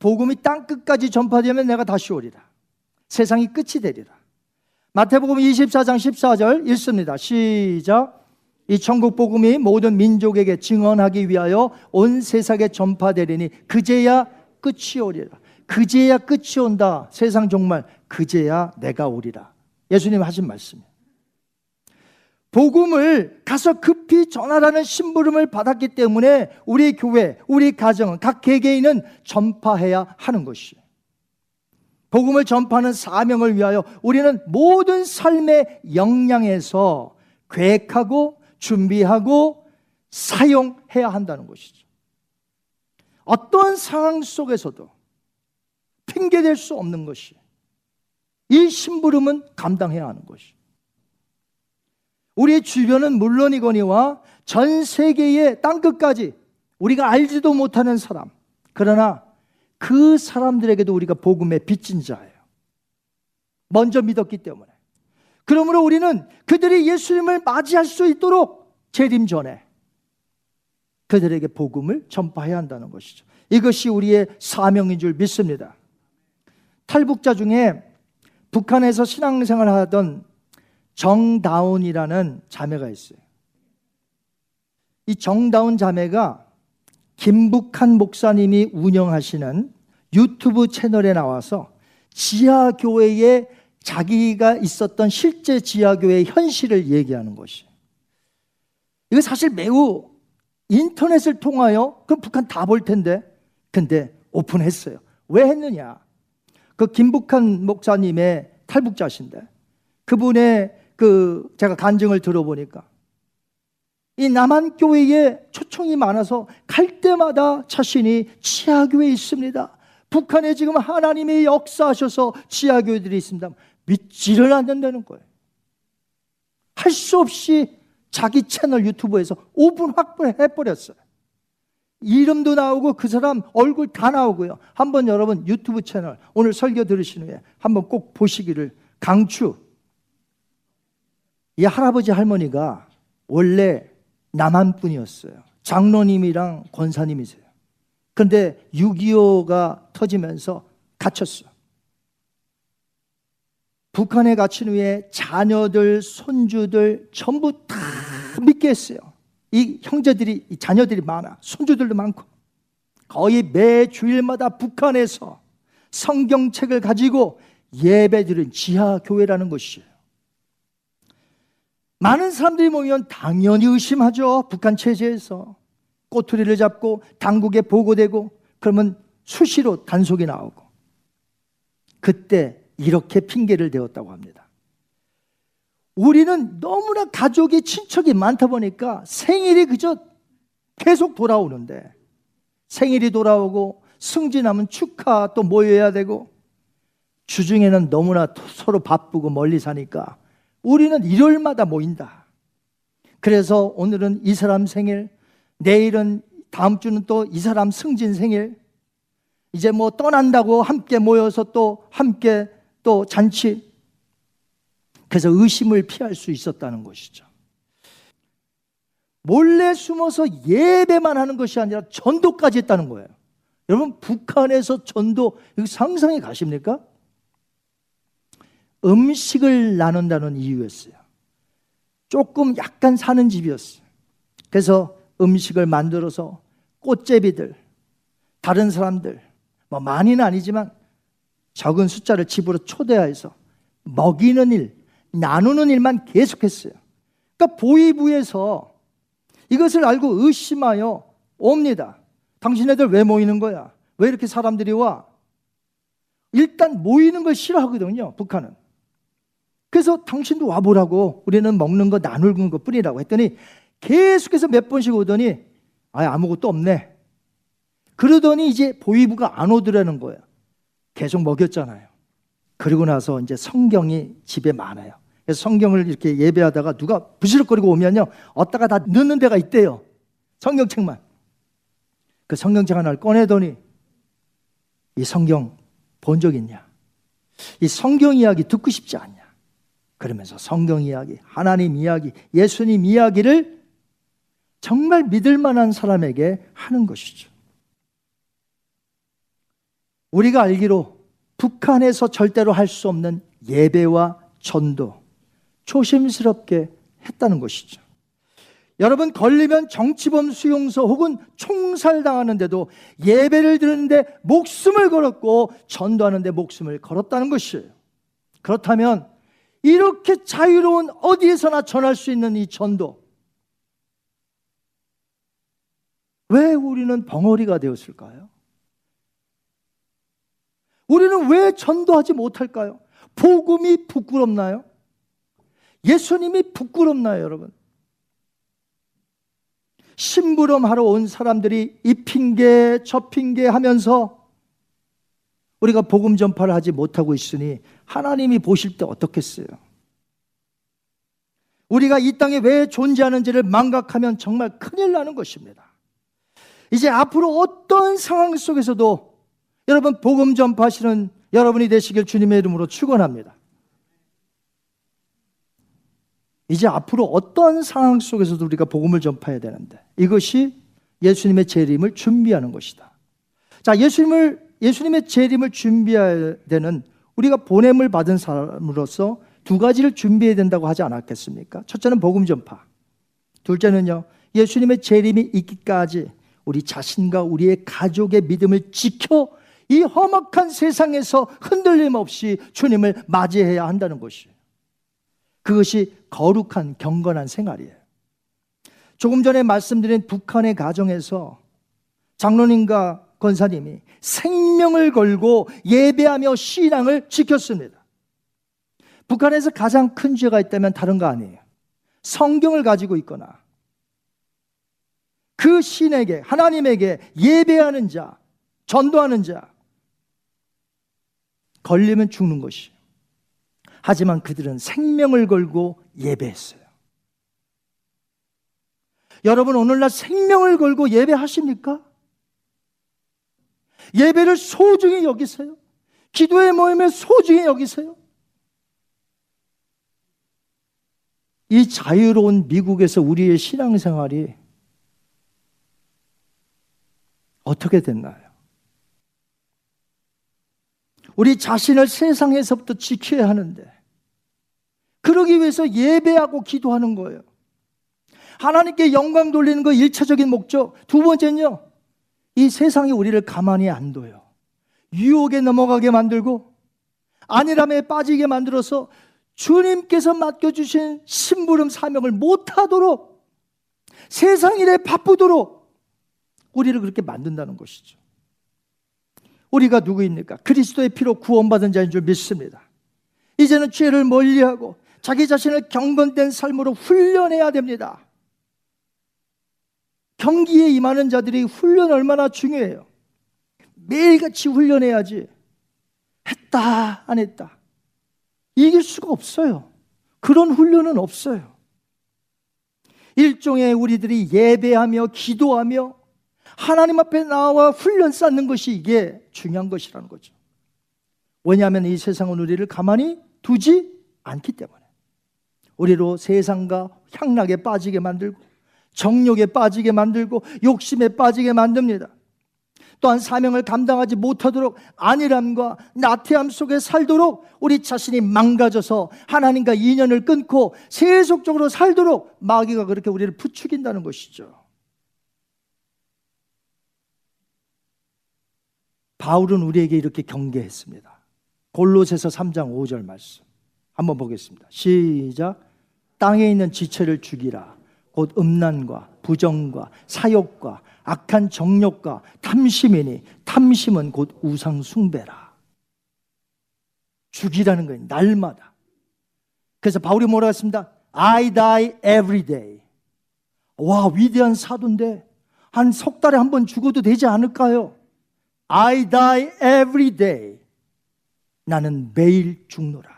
복음이 땅 끝까지 전파되면 내가 다시 오리라. 세상이 끝이 되리라. 마태복음 24장 14절 읽습니다. 시작. 이 천국 복음이 모든 민족에게 증언하기 위하여 온 세상에 전파되리니 그제야 끝이 오리라. 그제야 끝이 온다. 세상 정말 그제야 내가 오리라. 예수님 하신 말씀이에요. 복음을 가서 급히 전하라는 심부름을 받았기 때문에 우리 교회, 우리 가정, 각 개개인은 전파해야 하는 것이에요. 복음을 전파하는 사명을 위하여 우리는 모든 삶의 역량에서 계획하고 준비하고 사용해야 한다는 것이죠. 어떤 상황 속에서도 핑계댈 수 없는 것이 이 심부름은 감당해야 하는 것이. 우리의 주변은 물론이거니와 전 세계의 땅끝까지 우리가 알지도 못하는 사람. 그러나 그 사람들에게도 우리가 복음의 빚진 자예요. 먼저 믿었기 때문에. 그러므로 우리는 그들이 예수님을 맞이할 수 있도록 재림 전에 그들에게 복음을 전파해야 한다는 것이죠. 이것이 우리의 사명인 줄 믿습니다. 탈북자 중에 북한에서 신앙생활 하던 정다운이라는 자매가 있어요. 이 정다운 자매가 김북한 목사님이 운영하시는 유튜브 채널에 나와서 지하교회에 자기가 있었던 실제 지하교회의 현실을 얘기하는 것이. 이거 사실 매우 인터넷을 통하여 그럼 북한 다 볼 텐데 근데 오픈했어요. 왜 했느냐? 그 김북한 목사님의 탈북자신데 그분의 그 제가 간증을 들어보니까 이 남한 교회에 초청이 많아서 갈 때마다 자신이 치아교회에 있습니다. 북한에 지금 하나님이 역사하셔서 치아교회들이 있습니다. 믿지를 않는다는 거예요. 할 수 없이 자기 채널 유튜브에서 5분 확보해버렸어요. 이름도 나오고 그 사람 얼굴 다 나오고요. 한번 여러분 유튜브 채널 오늘 설교 들으신 후에 한번 꼭 보시기를 강추. 이 할아버지 할머니가 원래 남한 분이었어요. 장로님이랑 권사님이세요. 근데 6.25가 터지면서 갇혔어. 북한에 갇힌 후에 자녀들, 손주들 전부 다 믿게 했어요. 이 형제들이, 이 자녀들이 많아. 손주들도 많고. 거의 매 주일마다 북한에서 성경책을 가지고 예배 드린 지하 교회라는 것이에요. 많은 사람들이 모이면 당연히 의심하죠. 북한 체제에서 꼬투리를 잡고 당국에 보고되고 그러면 수시로 단속이 나오고 그때 이렇게 핑계를 대었다고 합니다. 우리는 너무나 가족이 친척이 많다 보니까 생일이 그저 계속 돌아오는데 생일이 돌아오고 승진하면 축하 또 모여야 되고 주중에는 너무나 서로 바쁘고 멀리 사니까 우리는 일요일마다 모인다. 그래서 오늘은 이 사람 생일, 내일은 다음 주는 또 이 사람 승진 생일, 이제 뭐 떠난다고 함께 모여서 또 함께 또 잔치. 그래서 의심을 피할 수 있었다는 것이죠. 몰래 숨어서 예배만 하는 것이 아니라 전도까지 했다는 거예요. 여러분, 북한에서 전도, 상상이 가십니까? 음식을 나눈다는 이유였어요. 조금 약간 사는 집이었어요. 그래서 음식을 만들어서 꽃제비들, 다른 사람들, 뭐 많이는 아니지만 적은 숫자를 집으로 초대해서 먹이는 일, 나누는 일만 계속했어요. 그러니까 보이부에서 이것을 알고 의심하여 옵니다. 당신네들 왜 모이는 거야? 왜 이렇게 사람들이 와? 일단 모이는 걸 싫어하거든요, 북한은. 그래서 당신도 와보라고 우리는 먹는 거 나누는 것 뿐이라고 했더니 계속해서 몇 번씩 오더니 아 아무것도 없네. 그러더니 이제 보이부가 안 오더라는 거예요. 계속 먹였잖아요. 그리고 나서 이제 성경이 집에 많아요. 그래서 성경을 이렇게 예배하다가 누가 부시럭거리고 오면요. 얻다가 다 넣는 데가 있대요. 성경책만. 그 성경책 하나를 꺼내더니 이 성경 본 적 있냐? 이 성경 이야기 듣고 싶지 않냐? 그러면서 성경 이야기, 하나님 이야기, 예수님 이야기를 정말 믿을 만한 사람에게 하는 것이죠. 우리가 알기로 북한에서 절대로 할 수 없는 예배와 전도, 조심스럽게 했다는 것이죠. 여러분 걸리면 정치범 수용소 혹은 총살당하는데도 예배를 드리는데 목숨을 걸었고 전도하는데 목숨을 걸었다는 것이에요. 그렇다면 이렇게 자유로운 어디에서나 전할 수 있는 이 전도 왜 우리는 벙어리가 되었을까요? 우리는 왜 전도하지 못할까요? 복음이 부끄럽나요? 예수님이 부끄럽나요, 여러분? 심부름하러 온 사람들이 이 핑계 저 핑계 하면서 우리가 복음 전파를 하지 못하고 있으니 하나님이 보실 때 어떻겠어요? 우리가 이 땅에 왜 존재하는지를 망각하면 정말 큰일 나는 것입니다. 이제 앞으로 어떤 상황 속에서도 여러분 복음 전파하시는 여러분이 되시길 주님의 이름으로 축원합니다. 이제 앞으로 어떤 상황 속에서도 우리가 복음을 전파해야 되는데 이것이 예수님의 재림을 준비하는 것이다. 자, 예수님을 예수님의 재림을 준비해야 되는 우리가 보냄을 받은 사람으로서 두 가지를 준비해야 된다고 하지 않았겠습니까? 첫째는 복음 전파. 둘째는요. 예수님의 재림이 있기까지 우리 자신과 우리의 가족의 믿음을 지켜 이 험악한 세상에서 흔들림 없이 주님을 맞이해야 한다는 것이에요. 그것이 거룩한 경건한 생활이에요. 조금 전에 말씀드린 북한의 가정에서 장로님과 권사님이 생명을 걸고 예배하며 신앙을 지켰습니다. 북한에서 가장 큰 죄가 있다면 다른 거 아니에요. 성경을 가지고 있거나 그 신에게 하나님에게 예배하는 자, 전도하는 자 걸리면 죽는 것이. 하지만 그들은 생명을 걸고 예배했어요. 여러분 오늘날 생명을 걸고 예배하십니까? 예배를 소중히 여기세요? 기도의 모임을 소중히 여기세요? 이 자유로운 미국에서 우리의 신앙생활이 어떻게 됐나요? 우리 자신을 세상에서부터 지켜야 하는데, 그러기 위해서 예배하고 기도하는 거예요. 하나님께 영광 돌리는 거 1차적인 목적. 두 번째는요, 이 세상이 우리를 가만히 안 둬요. 유혹에 넘어가게 만들고 안일함에 빠지게 만들어서 주님께서 맡겨주신 심부름 사명을 못하도록 세상 일에 바쁘도록 우리를 그렇게 만든다는 것이죠. 우리가 누구입니까? 그리스도의 피로 구원받은 자인 줄 믿습니다. 이제는 죄를 멀리하고 자기 자신을 경건된 삶으로 훈련해야 됩니다. 경기에 임하는 자들이 훈련 얼마나 중요해요. 매일같이 훈련해야지. 했다, 안 했다. 이길 수가 없어요. 그런 훈련은 없어요. 일종의 우리들이 예배하며 기도하며 하나님 앞에 나와 훈련 쌓는 것이 이게 중요한 것이라는 거죠. 왜냐하면 이 세상은 우리를 가만히 두지 않기 때문에. 우리로 세상과 향락에 빠지게 만들고 정욕에 빠지게 만들고 욕심에 빠지게 만듭니다. 또한 사명을 감당하지 못하도록 안일함과 나태함 속에 살도록 우리 자신이 망가져서 하나님과 인연을 끊고 세속적으로 살도록 마귀가 그렇게 우리를 부추긴다는 것이죠. 바울은 우리에게 이렇게 경계했습니다. 골로새서 3장 5절 말씀. 한번 보겠습니다. 시작. 땅에 있는 지체를 죽이라. 곧 음란과 부정과 사욕과 악한 정욕과 탐심이니 탐심은 곧 우상 숭배라. 죽이라는 거예요. 날마다. 그래서 바울이 뭐라 했습니다. I die every day. 와, 위대한 사도인데 한 석 달에 한 번 죽어도 되지 않을까요? I die every day. 나는 매일 죽노라.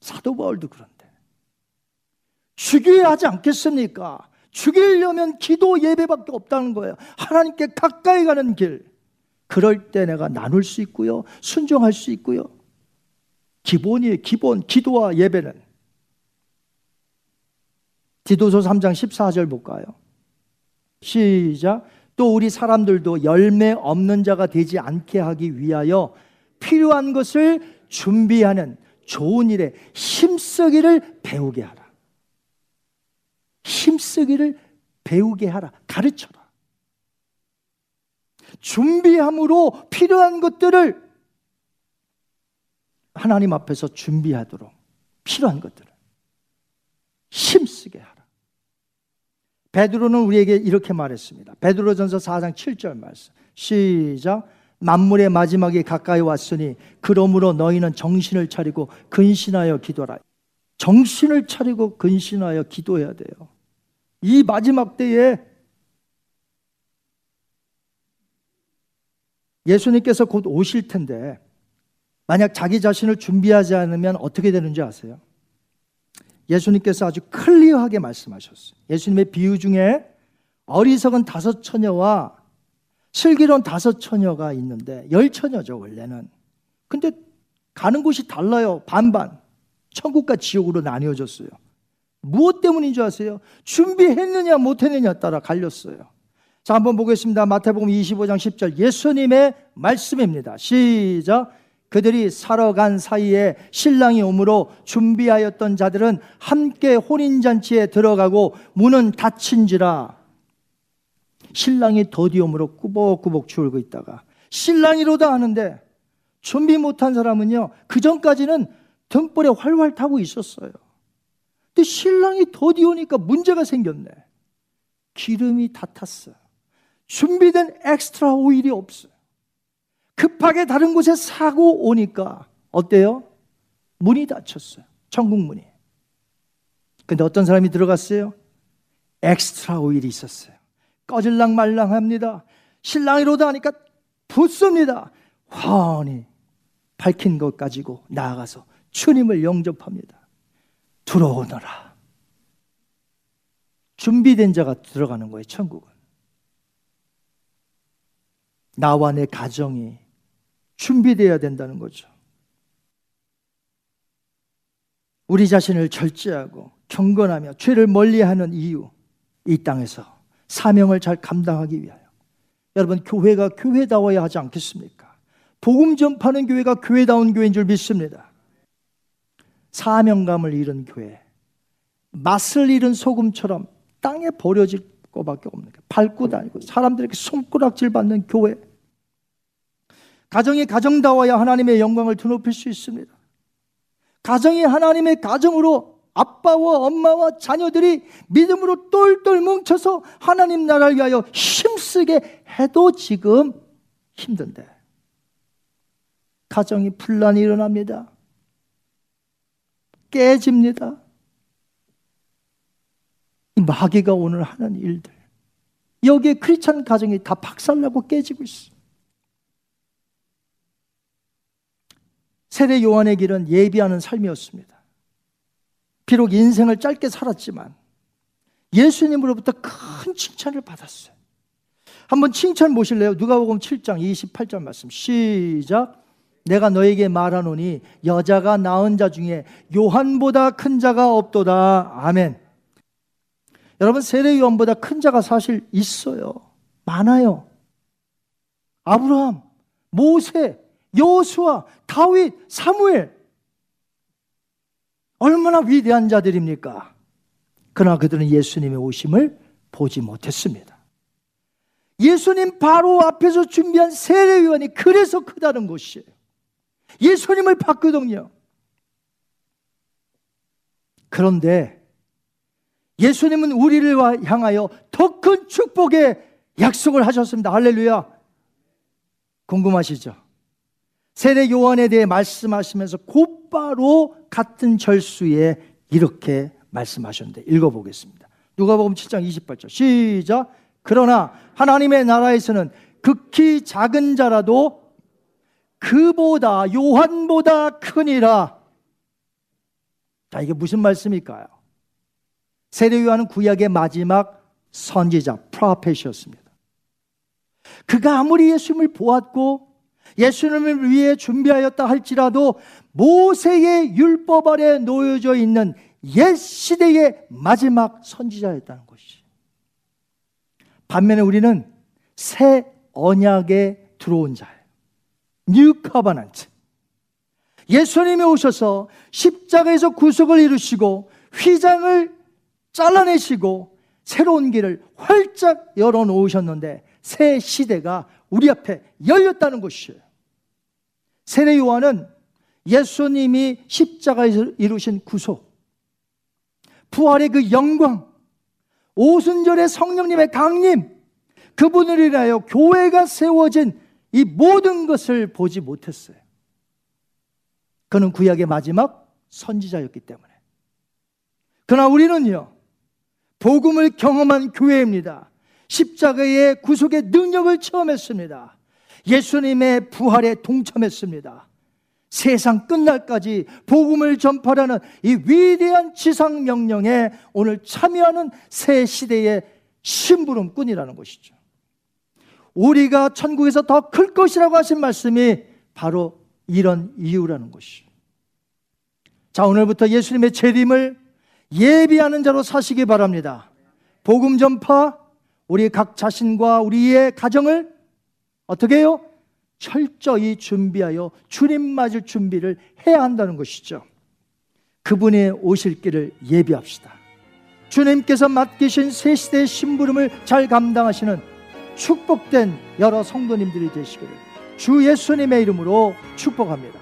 사도 바울도 그런데. 죽여야 하지 않겠습니까? 죽이려면 기도 예배밖에 없다는 거예요. 하나님께 가까이 가는 길. 그럴 때 내가 나눌 수 있고요. 순종할 수 있고요. 기본이에요. 기본. 기도와 예배는. 디도서 3장 14절 볼까요? 시작. 또 우리 사람들도 열매 없는 자가 되지 않게 하기 위하여 필요한 것을 준비하는 좋은 일에 힘쓰기를 배우게 하라. 힘쓰기를 배우게 하라. 가르쳐라. 준비함으로 필요한 것들을 하나님 앞에서 준비하도록 필요한 것들을 힘쓰게 하라. 베드로는 우리에게 이렇게 말했습니다. 베드로전서 4장 7절 말씀. 시작. 만물의 마지막이 가까이 왔으니 그러므로 너희는 정신을 차리고 근신하여 기도라. 정신을 차리고 근신하여 기도해야 돼요. 이 마지막 때에 예수님께서 곧 오실 텐데 만약 자기 자신을 준비하지 않으면 어떻게 되는지 아세요? 예수님께서 아주 클리어하게 말씀하셨어요. 예수님의 비유 중에 어리석은 다섯 처녀와 슬기로운 다섯 처녀가 있는데 열 처녀죠 원래는. 근데 가는 곳이 달라요 반반. 천국과 지옥으로 나뉘어졌어요. 무엇 때문인 줄 아세요? 준비했느냐 못했느냐 따라 갈렸어요. 자 한번 보겠습니다. 마태복음 25장 10절 예수님의 말씀입니다. 시작. 그들이 살아간 사이에 신랑이 오므로 준비하였던 자들은 함께 혼인잔치에 들어가고 문은 닫힌지라 신랑이 더디오므로 꾸벅꾸벅 졸고 있다가 신랑이로다 하는데 준비 못한 사람은요 그 전까지는 등불에 활활 타고 있었어요 근데 신랑이 더디 오니까 문제가 생겼네 기름이 다 탔어요 준비된 extra oil이 없어요 급하게 다른 곳에 사고 오니까 어때요? 문이 닫혔어요. 천국 문이. 근데 어떤 사람이 들어갔어요? extra oil이 있었어요. 꺼질랑 말랑합니다. 신랑이로다 하니까 붙습니다. 환히 밝힌 것 가지고 나아가서 주님을 영접합니다. 들어오너라. 준비된 자가 들어가는 거예요, 천국은. 나와 내 가정이 준비되어야 된다는 거죠. 우리 자신을 절제하고 경건하며 죄를 멀리하는 이유 이 땅에서 사명을 잘 감당하기 위하여 여러분 교회가 교회다워야 하지 않겠습니까? 복음 전파는 교회가 교회다운 교회인 줄 믿습니다. 사명감을 잃은 교회, 맛을 잃은 소금처럼 땅에 버려질 것밖에 없는 게 밟고 다니고 사람들에게 손가락질 받는 교회 가정이 가정다워야 하나님의 영광을 드높일 수 있습니다. 가정이 하나님의 가정으로 아빠와 엄마와 자녀들이 믿음으로 똘똘 뭉쳐서 하나님 나라를 위하여 힘쓰게 해도 지금 힘든데 가정이 분란이 일어납니다. 깨집니다. 이 마귀가 오늘 하는 일들. 여기에 크리스찬 가정이 다 박살나고 깨지고 있어. 세례 요한의 길은 예비하는 삶이었습니다. 비록 인생을 짧게 살았지만 예수님으로부터 큰 칭찬을 받았어요. 한번 칭찬 보실래요? 누가복음 7장 28절 말씀. 시작. 내가 너에게 말하노니 여자가 낳은 자 중에 요한보다 큰 자가 없도다. 아멘. 여러분 세례 요한보다 큰 자가 사실 있어요. 많아요. 아브라함, 모세, 여호수아, 다윗, 사무엘 얼마나 위대한 자들입니까? 그러나 그들은 예수님의 오심을 보지 못했습니다. 예수님 바로 앞에서 준비한 세례 요한이 그래서 크다는 것이에요. 예수님을 봤거든요. 그런데 예수님은 우리를 향하여 더 큰 축복의 약속을 하셨습니다. 할렐루야. 궁금하시죠? 세례 요한에 대해 말씀하시면서 곧바로 같은 절수에 이렇게 말씀하셨는데 읽어보겠습니다. 누가복음 7장 28절 시작. 그러나 하나님의 나라에서는 극히 작은 자라도 그보다 요한보다 크니라. 자 이게 무슨 말씀일까요? 세례 요한은 구약의 마지막 선지자 프로페시였습니다. 그가 아무리 예수님을 보았고 예수님을 위해 준비하였다 할지라도 모세의 율법 아래 놓여져 있는 옛 시대의 마지막 선지자였다는 것이. 반면에 우리는 새 언약에 들어온 자예요. New Covenant. 예수님이 오셔서 십자가에서 구속을 이루시고 휘장을 잘라내시고 새로운 길을 활짝 열어 놓으셨는데 새 시대가 우리 앞에 열렸다는 것이에요. 세례 요한은 예수님이 십자가에서 이루신 구속, 부활의 그 영광, 오순절의 성령님의 강림, 그분을 인하여 교회가 세워진 이 모든 것을 보지 못했어요. 그는 구약의 마지막 선지자였기 때문에. 그러나 우리는요, 복음을 경험한 교회입니다. 십자가의 구속의 능력을 체험했습니다. 예수님의 부활에 동참했습니다. 세상 끝날까지 복음을 전파하는 이 위대한 지상 명령에 오늘 참여하는 새 시대의 심부름꾼이라는 것이죠. 우리가 천국에서 더 클 것이라고 하신 말씀이 바로 이런 이유라는 것이. 자, 오늘부터 예수님의 재림을 예비하는 자로 사시기 바랍니다. 복음 전파, 우리 각 자신과 우리의 가정을 어떻게 해요? 철저히 준비하여 주님 맞을 준비를 해야 한다는 것이죠. 그분의 오실 길을 예비합시다. 주님께서 맡기신 새 시대의 심부름을 잘 감당하시는 축복된 여러 성도님들이 되시기를 주 예수님의 이름으로 축복합니다.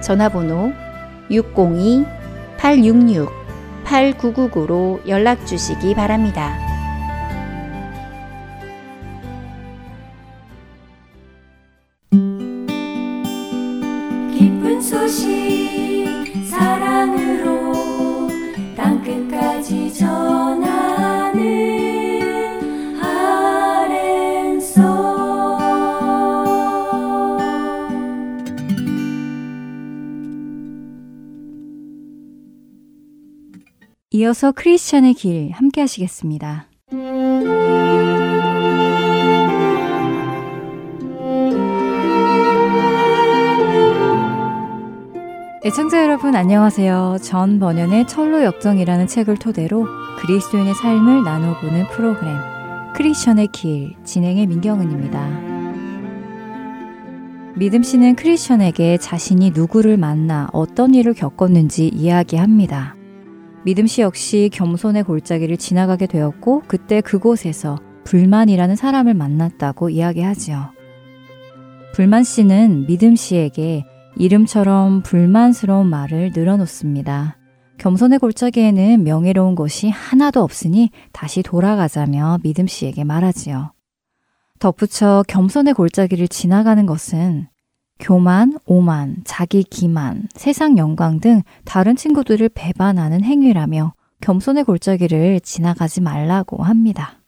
전화번호 602-866-8999로 연락 주시기 바랍니다. 이어서 크리스천의 길 함께 하시겠습니다. 애청자 여러분 안녕하세요. 전 번연의 철로 역정이라는 책을 토대로 그리스도인의 삶을 나눠보는 프로그램 크리스천의 길 진행의 민경은입니다. 믿음 씨는 크리스천에게 자신이 누구를 만나 어떤 일을 겪었는지 이야기합니다. 믿음 씨 역시 겸손의 골짜기를 지나가게 되었고 그때 그곳에서 불만이라는 사람을 만났다고 이야기하지요. 불만 씨는 믿음 씨에게 이름처럼 불만스러운 말을 늘어놓습니다. 겸손의 골짜기에는 명예로운 것이 하나도 없으니 다시 돌아가자며 믿음 씨에게 말하지요. 덧붙여 겸손의 골짜기를 지나가는 것은 교만, 오만, 자기 기만, 세상 영광 등 다른 친구들을 배반하는 행위라며 겸손의 골짜기를 지나가지 말라고 합니다.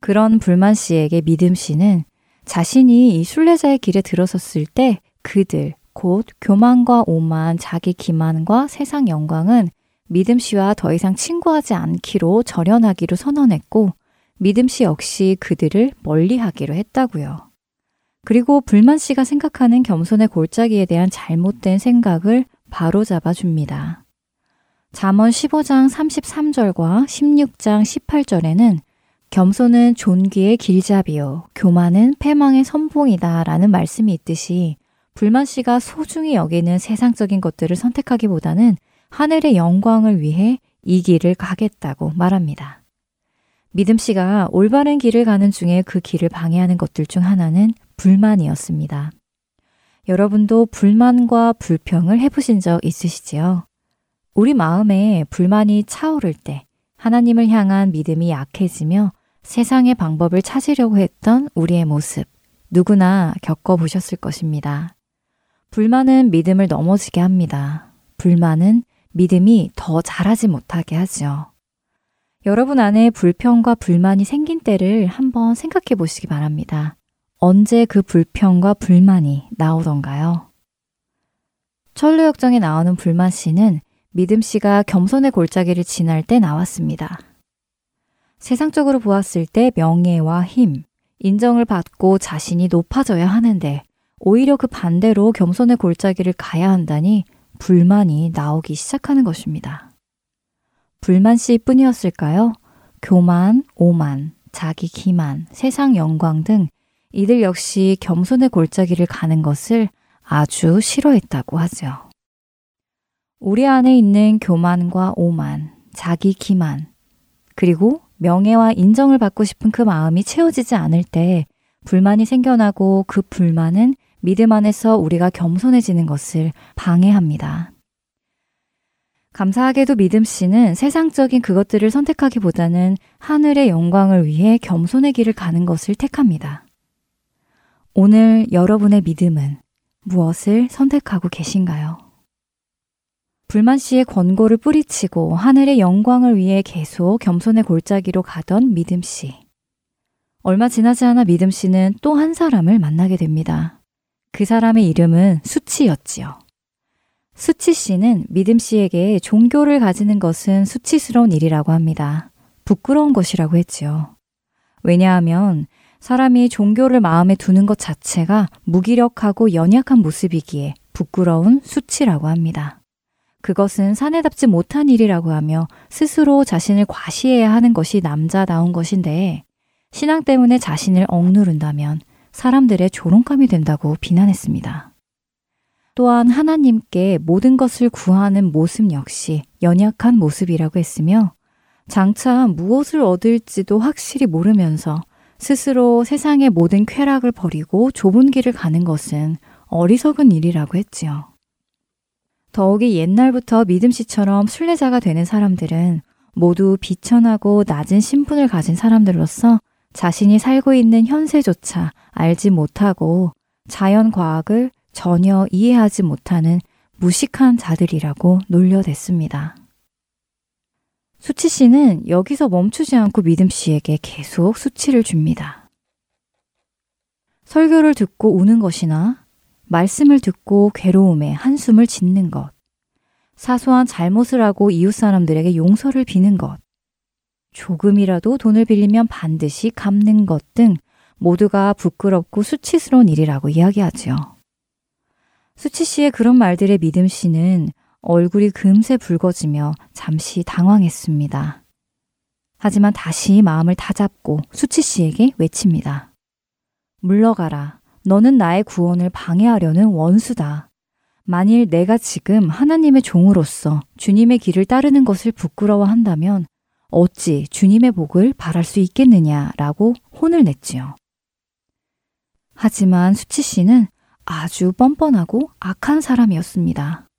그런 불만 씨에게 믿음 씨는 자신이 이 순례자의 길에 들어섰을 때 그들, 곧 교만과 오만, 자기 기만과 세상 영광은 믿음 씨와 더 이상 친구하지 않기로 절연하기로 선언했고 믿음 씨 역시 그들을 멀리 하기로 했다고요. 그리고 불만 씨가 생각하는 겸손의 골짜기에 대한 잘못된 생각을 바로 잡아줍니다. 잠언 15장 33절과 16장 18절에는 겸손은 존귀의 길잡이요, 교만은 패망의 선봉이다 라는 말씀이 있듯이 불만 씨가 소중히 여기는 세상적인 것들을 선택하기보다는 하늘의 영광을 위해 이 길을 가겠다고 말합니다. 믿음 씨가 올바른 길을 가는 중에 그 길을 방해하는 것들 중 하나는 불만이었습니다. 여러분도 불만과 불평을 해보신 적 있으시지요? 우리 마음에 불만이 차오를 때 하나님을 향한 믿음이 약해지며 세상의 방법을 찾으려고 했던 우리의 모습 누구나 겪어보셨을 것입니다. 불만은 믿음을 넘어지게 합니다. 불만은 믿음이 더 잘하지 못하게 하죠. 여러분 안에 불평과 불만이 생긴 때를 한번 생각해 보시기 바랍니다. 언제 그 불평과 불만이 나오던가요? 천루역정에 나오는 불만 씨는 믿음 씨가 겸손의 골짜기를 지날 때 나왔습니다. 세상적으로 보았을 때 명예와 힘, 인정을 받고 자신이 높아져야 하는데 오히려 그 반대로 겸손의 골짜기를 가야 한다니 불만이 나오기 시작하는 것입니다. 불만 씨 뿐이었을까요? 교만, 오만, 자기 기만, 세상 영광 등 이들 역시 겸손의 골짜기를 가는 것을 아주 싫어했다고 하죠. 우리 안에 있는 교만과 오만, 자기 기만, 그리고 명예와 인정을 받고 싶은 그 마음이 채워지지 않을 때 불만이 생겨나고 그 불만은 믿음 안에서 우리가 겸손해지는 것을 방해합니다. 감사하게도 믿음 씨는 세상적인 그것들을 선택하기보다는 하늘의 영광을 위해 겸손의 길을 가는 것을 택합니다. 오늘 여러분의 믿음은 무엇을 선택하고 계신가요? 불만 씨의 권고를 뿌리치고 하늘의 영광을 위해 계속 겸손의 골짜기로 가던 믿음 씨. 얼마 지나지 않아 믿음 씨는 또 한 사람을 만나게 됩니다. 그 사람의 이름은 수치였지요. 수치 씨는 믿음 씨에게 종교를 가지는 것은 수치스러운 일이라고 합니다. 부끄러운 것이라고 했지요. 왜냐하면 사람이 종교를 마음에 두는 것 자체가 무기력하고 연약한 모습이기에 부끄러운 수치라고 합니다. 그것은 사내답지 못한 일이라고 하며 스스로 자신을 과시해야 하는 것이 남자다운 것인데 신앙 때문에 자신을 억누른다면 사람들의 조롱감이 된다고 비난했습니다. 또한 하나님께 모든 것을 구하는 모습 역시 연약한 모습이라고 했으며 장차 무엇을 얻을지도 확실히 모르면서 스스로 세상의 모든 쾌락을 버리고 좁은 길을 가는 것은 어리석은 일이라고 했지요. 더욱이 옛날부터 믿음 씨처럼 순례자가 되는 사람들은 모두 비천하고 낮은 신분을 가진 사람들로서 자신이 살고 있는 현세조차 알지 못하고 자연 과학을 전혀 이해하지 못하는 무식한 자들이라고 놀려댔습니다. 수치 씨는 여기서 멈추지 않고 믿음 씨에게 계속 수치를 줍니다. 설교를 듣고 우는 것이나 말씀을 듣고 괴로움에 한숨을 짓는 것, 사소한 잘못을 하고 이웃 사람들에게 용서를 비는 것, 조금이라도 돈을 빌리면 반드시 갚는 것 등 모두가 부끄럽고 수치스러운 일이라고 이야기하지요. 수치 씨의 그런 말들에 믿음 씨는 얼굴이 금세 붉어지며 잠시 당황했습니다. 하지만 다시 마음을 다잡고 수치 씨에게 외칩니다. 물러가라. 너는 나의 구원을 방해하려는 원수다. 만일 내가 지금 하나님의 종으로서 주님의 길을 따르는 것을 부끄러워한다면 어찌 주님의 복을 바랄 수 있겠느냐라고 혼을 냈지요. 하지만 수치 씨는 아주 뻔뻔하고 악한 사람이었습니다.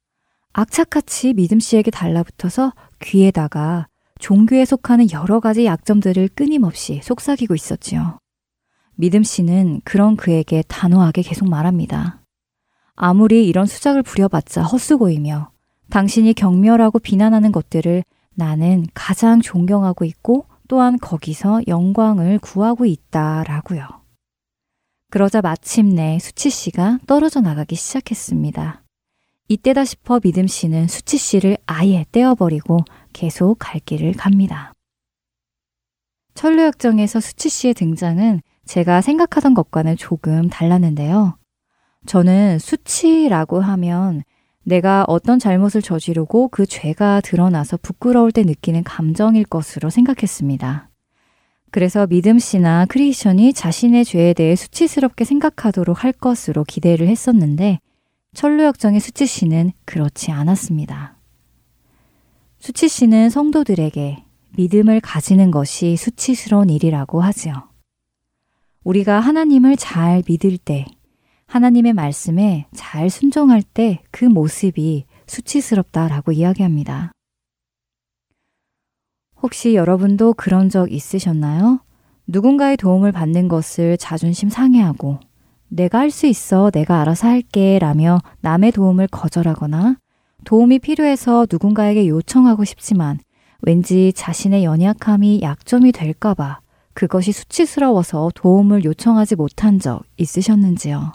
악착같이 믿음 씨에게 달라붙어서 귀에다가 종교에 속하는 여러 가지 약점들을 끊임없이 속삭이고 있었지요. 믿음 씨는 그런 그에게 단호하게 계속 말합니다. 아무리 이런 수작을 부려봤자 헛수고이며 당신이 경멸하고 비난하는 것들을 나는 가장 존경하고 있고 또한 거기서 영광을 구하고 있다라고요. 그러자 마침내 수치 씨가 떨어져 나가기 시작했습니다. 이때다 싶어 믿음 씨는 수치 씨를 아예 떼어버리고 계속 갈 길을 갑니다. 천루역정에서 수치 씨의 등장은 제가 생각하던 것과는 조금 달랐는데요. 저는 수치라고 하면 내가 어떤 잘못을 저지르고 그 죄가 드러나서 부끄러울 때 느끼는 감정일 것으로 생각했습니다. 그래서 믿음 씨나 크리스천이 자신의 죄에 대해 수치스럽게 생각하도록 할 것으로 기대를 했었는데 천로역정의 수치 씨는 그렇지 않았습니다. 수치 씨는 성도들에게 믿음을 가지는 것이 수치스러운 일이라고 하지요. 우리가 하나님을 잘 믿을 때 하나님의 말씀에 잘 순종할 때 그 모습이 수치스럽다라고 이야기합니다. 혹시 여러분도 그런 적 있으셨나요? 누군가의 도움을 받는 것을 자존심 상해하고 내가 할 수 있어, 내가 알아서 할게 라며 남의 도움을 거절하거나 도움이 필요해서 누군가에게 요청하고 싶지만 왠지 자신의 연약함이 약점이 될까봐 그것이 수치스러워서 도움을 요청하지 못한 적 있으셨는지요?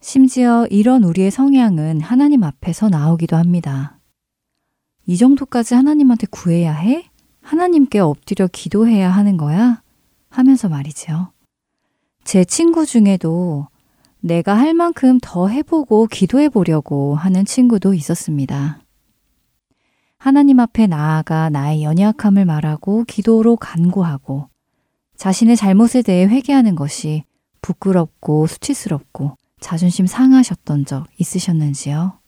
심지어 이런 우리의 성향은 하나님 앞에서 나오기도 합니다. 이 정도까지 하나님한테 구해야 해? 하나님께 엎드려 기도해야 하는 거야? 하면서 말이죠. 제 친구 중에도 내가 할 만큼 더 해보고 기도해 보려고 하는 친구도 있었습니다. 하나님 앞에 나아가 나의 연약함을 말하고 기도로 간구하고 자신의 잘못에 대해 회개하는 것이 부끄럽고 수치스럽고 자존심 상하셨던 적 있으셨는지요?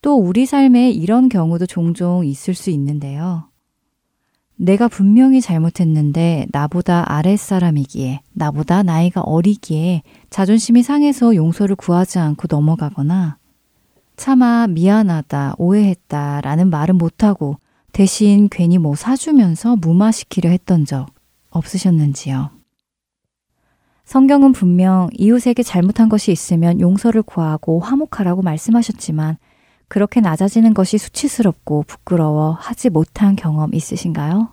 또 우리 삶에 이런 경우도 종종 있을 수 있는데요. 내가 분명히 잘못했는데 나보다 아랫사람이기에, 나보다 나이가 어리기에 자존심이 상해서 용서를 구하지 않고 넘어가거나 차마 미안하다, 오해했다 라는 말은 못하고 대신 괜히 뭐 사주면서 무마시키려 했던 적 없으셨는지요? 성경은 분명 이웃에게 잘못한 것이 있으면 용서를 구하고 화목하라고 말씀하셨지만 그렇게 낮아지는 것이 수치스럽고 부끄러워 하지 못한 경험 있으신가요?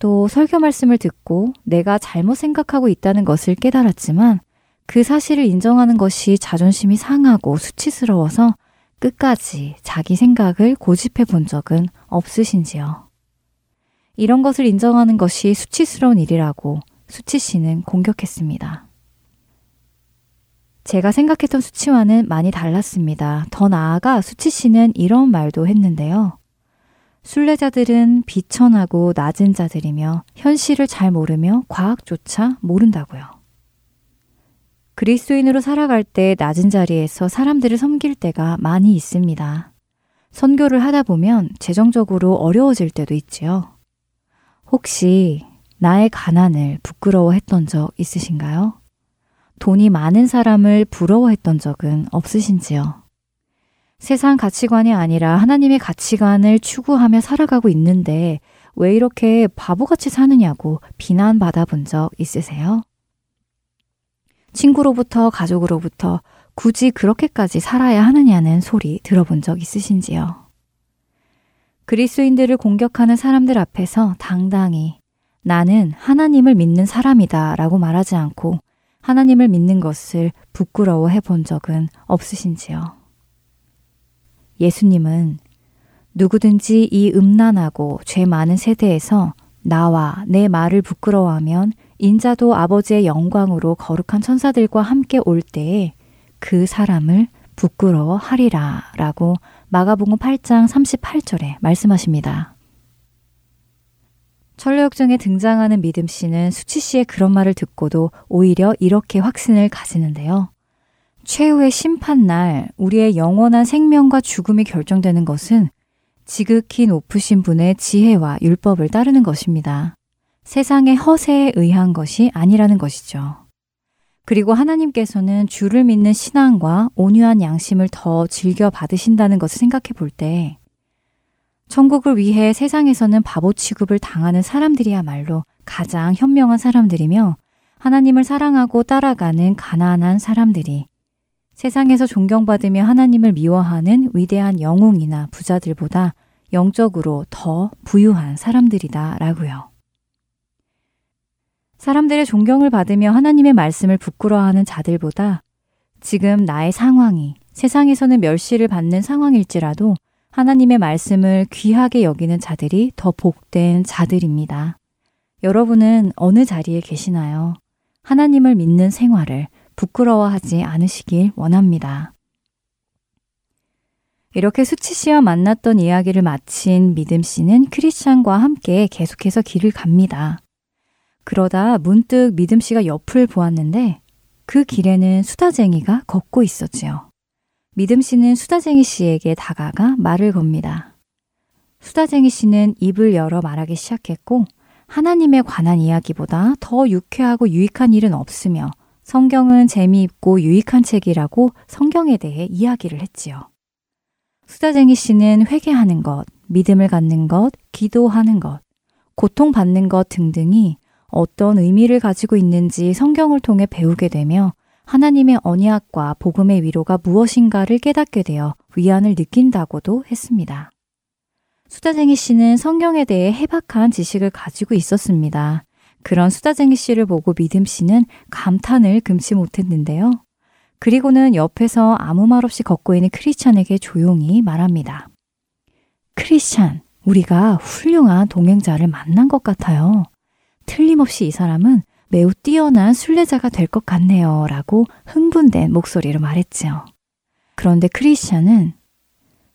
또 설교 말씀을 듣고 내가 잘못 생각하고 있다는 것을 깨달았지만 그 사실을 인정하는 것이 자존심이 상하고 수치스러워서 끝까지 자기 생각을 고집해 본 적은 없으신지요? 이런 것을 인정하는 것이 수치스러운 일이라고 수치 씨는 공격했습니다. 제가 생각했던 수치와는 많이 달랐습니다. 더 나아가 수치 씨는 이런 말도 했는데요. 순례자들은 비천하고 낮은 자들이며 현실을 잘 모르며 과학조차 모른다고요. 그리스도인으로 살아갈 때 낮은 자리에서 사람들을 섬길 때가 많이 있습니다. 선교를 하다 보면 재정적으로 어려워질 때도 있지요. 혹시 나의 가난을 부끄러워했던 적 있으신가요? 돈이 많은 사람을 부러워했던 적은 없으신지요? 세상 가치관이 아니라 하나님의 가치관을 추구하며 살아가고 있는데 왜 이렇게 바보같이 사느냐고 비난받아 본 적 있으세요? 친구로부터 가족으로부터 굳이 그렇게까지 살아야 하느냐는 소리 들어본 적 있으신지요? 그리스인들을 공격하는 사람들 앞에서 당당히 나는 하나님을 믿는 사람이다 라고 말하지 않고 하나님을 믿는 것을 부끄러워해 본 적은 없으신지요? 예수님은 누구든지 이 음란하고 죄 많은 세대에서 나와 내 말을 부끄러워하면 인자도 아버지의 영광으로 거룩한 천사들과 함께 올 때에 그 사람을 부끄러워하리라 라고 마가복음 8장 38절에 말씀하십니다. 철로역정에 등장하는 믿음 씨는 수치 씨의 그런 말을 듣고도 오히려 이렇게 확신을 가지는데요. 최후의 심판날 우리의 영원한 생명과 죽음이 결정되는 것은 지극히 높으신 분의 지혜와 율법을 따르는 것입니다. 세상의 허세에 의한 것이 아니라는 것이죠. 그리고 하나님께서는 주를 믿는 신앙과 온유한 양심을 더 즐겨 받으신다는 것을 생각해 볼 때, 천국을 위해 세상에서는 바보 취급을 당하는 사람들이야말로 가장 현명한 사람들이며 하나님을 사랑하고 따라가는 가난한 사람들이 세상에서 존경받으며 하나님을 미워하는 위대한 영웅이나 부자들보다 영적으로 더 부유한 사람들이다 라고요. 사람들의 존경을 받으며 하나님의 말씀을 부끄러워하는 자들보다 지금 나의 상황이 세상에서는 멸시를 받는 상황일지라도 하나님의 말씀을 귀하게 여기는 자들이 더 복된 자들입니다. 여러분은 어느 자리에 계시나요? 하나님을 믿는 생활을 부끄러워하지 않으시길 원합니다. 이렇게 수치 씨와 만났던 이야기를 마친 믿음 씨는 크리스찬과 함께 계속해서 길을 갑니다. 그러다 문득 믿음 씨가 옆을 보았는데 그 길에는 수다쟁이가 걷고 있었지요. 믿음 씨는 수다쟁이 씨에게 다가가 말을 겁니다. 수다쟁이 씨는 입을 열어 말하기 시작했고 하나님에 관한 이야기보다 더 유쾌하고 유익한 일은 없으며 성경은 재미있고 유익한 책이라고 성경에 대해 이야기를 했지요. 수다쟁이 씨는 회개하는 것, 믿음을 갖는 것, 기도하는 것, 고통받는 것 등등이 어떤 의미를 가지고 있는지 성경을 통해 배우게 되며 하나님의 언약과 복음의 위로가 무엇인가를 깨닫게 되어 위안을 느낀다고도 했습니다. 수다쟁이 씨는 성경에 대해 해박한 지식을 가지고 있었습니다. 그런 수다쟁이 씨를 보고 믿음 씨는 감탄을 금치 못했는데요. 그리고는 옆에서 아무 말 없이 걷고 있는 크리스찬에게 조용히 말합니다. 크리스찬, 우리가 훌륭한 동행자를 만난 것 같아요. 틀림없이 이 사람은 매우 뛰어난 순례자가 될 것 같네요. 라고 흥분된 목소리로 말했지요. 그런데 크리스찬은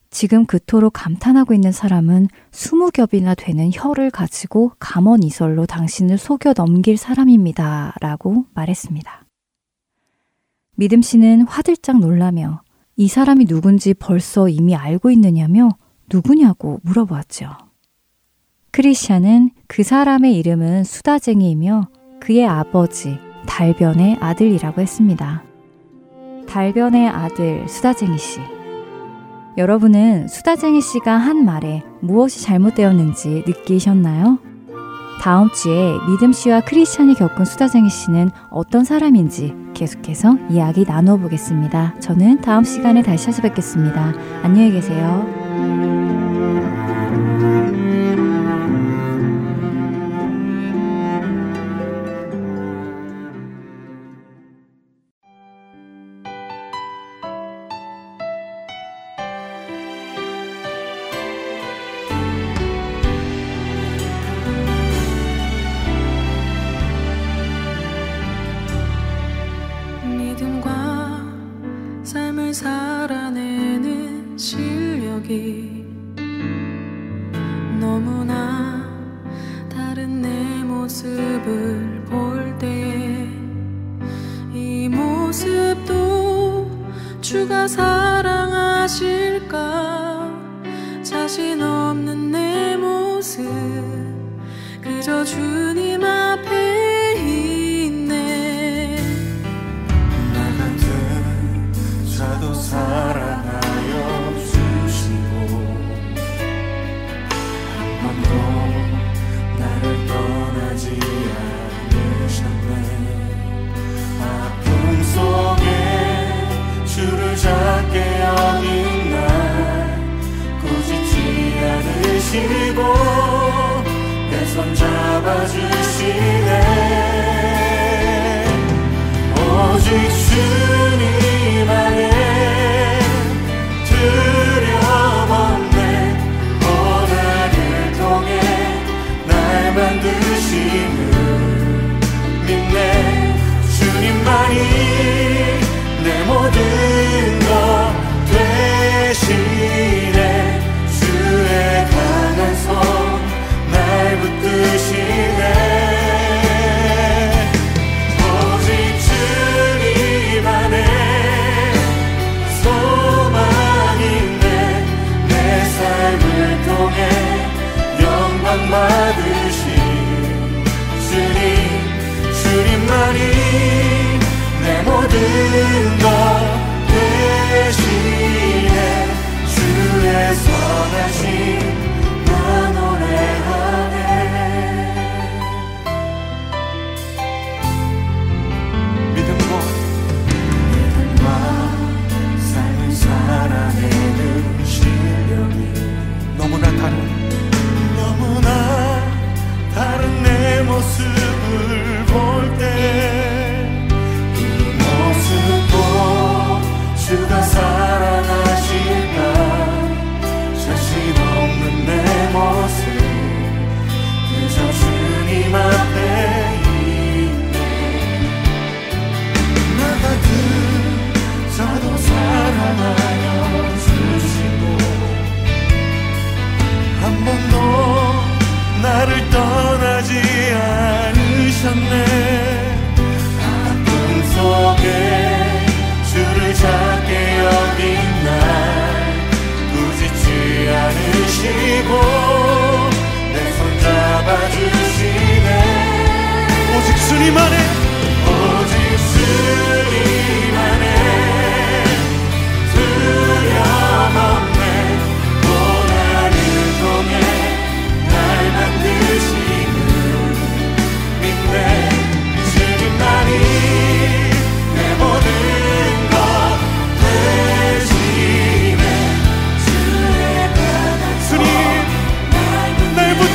지금 그토록 감탄하고 있는 사람은 스무 겹이나 되는 혀를 가지고 감언 이설로 당신을 속여 넘길 사람입니다. 라고 말했습니다. 믿음 씨는 화들짝 놀라며 이 사람이 누군지 벌써 이미 알고 있느냐며 누구냐고 물어보았죠. 크리시안은 그 사람의 이름은 수다쟁이이며 그의 아버지 달변의 아들이라고 했습니다. 달변의 아들 수다쟁이 씨. 여러분은 수다쟁이 씨가 한 말에 무엇이 잘못되었는지 느끼셨나요? 다음 주에 믿음 씨와 크리스찬이 겪은 수다쟁이 씨는 어떤 사람인지 계속해서 이야기 나눠보겠습니다. 저는 다음 시간에 다시 찾아뵙겠습니다. 안녕히 계세요. you. 떠나지 않으셨네. 아픔 속에 주를 찾게 여긴 날 굳이지 않으시고 내 손 잡아주시네. 오직 주님 안에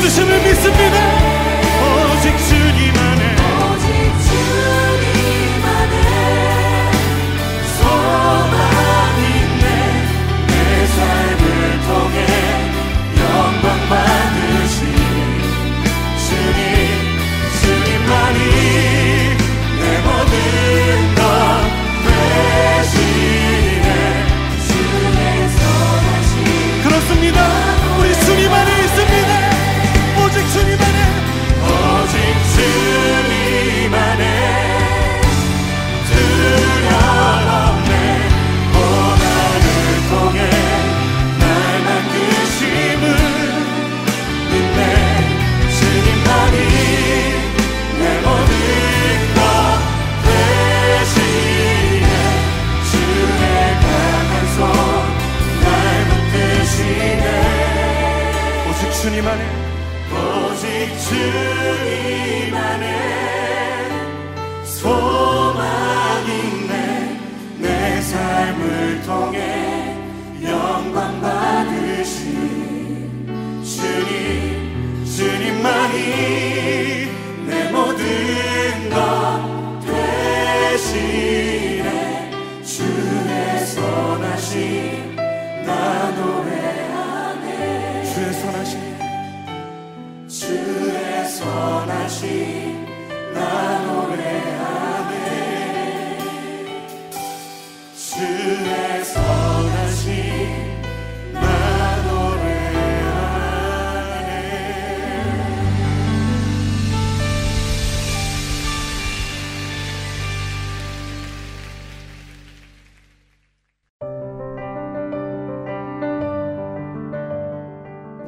주심을 믿습니다.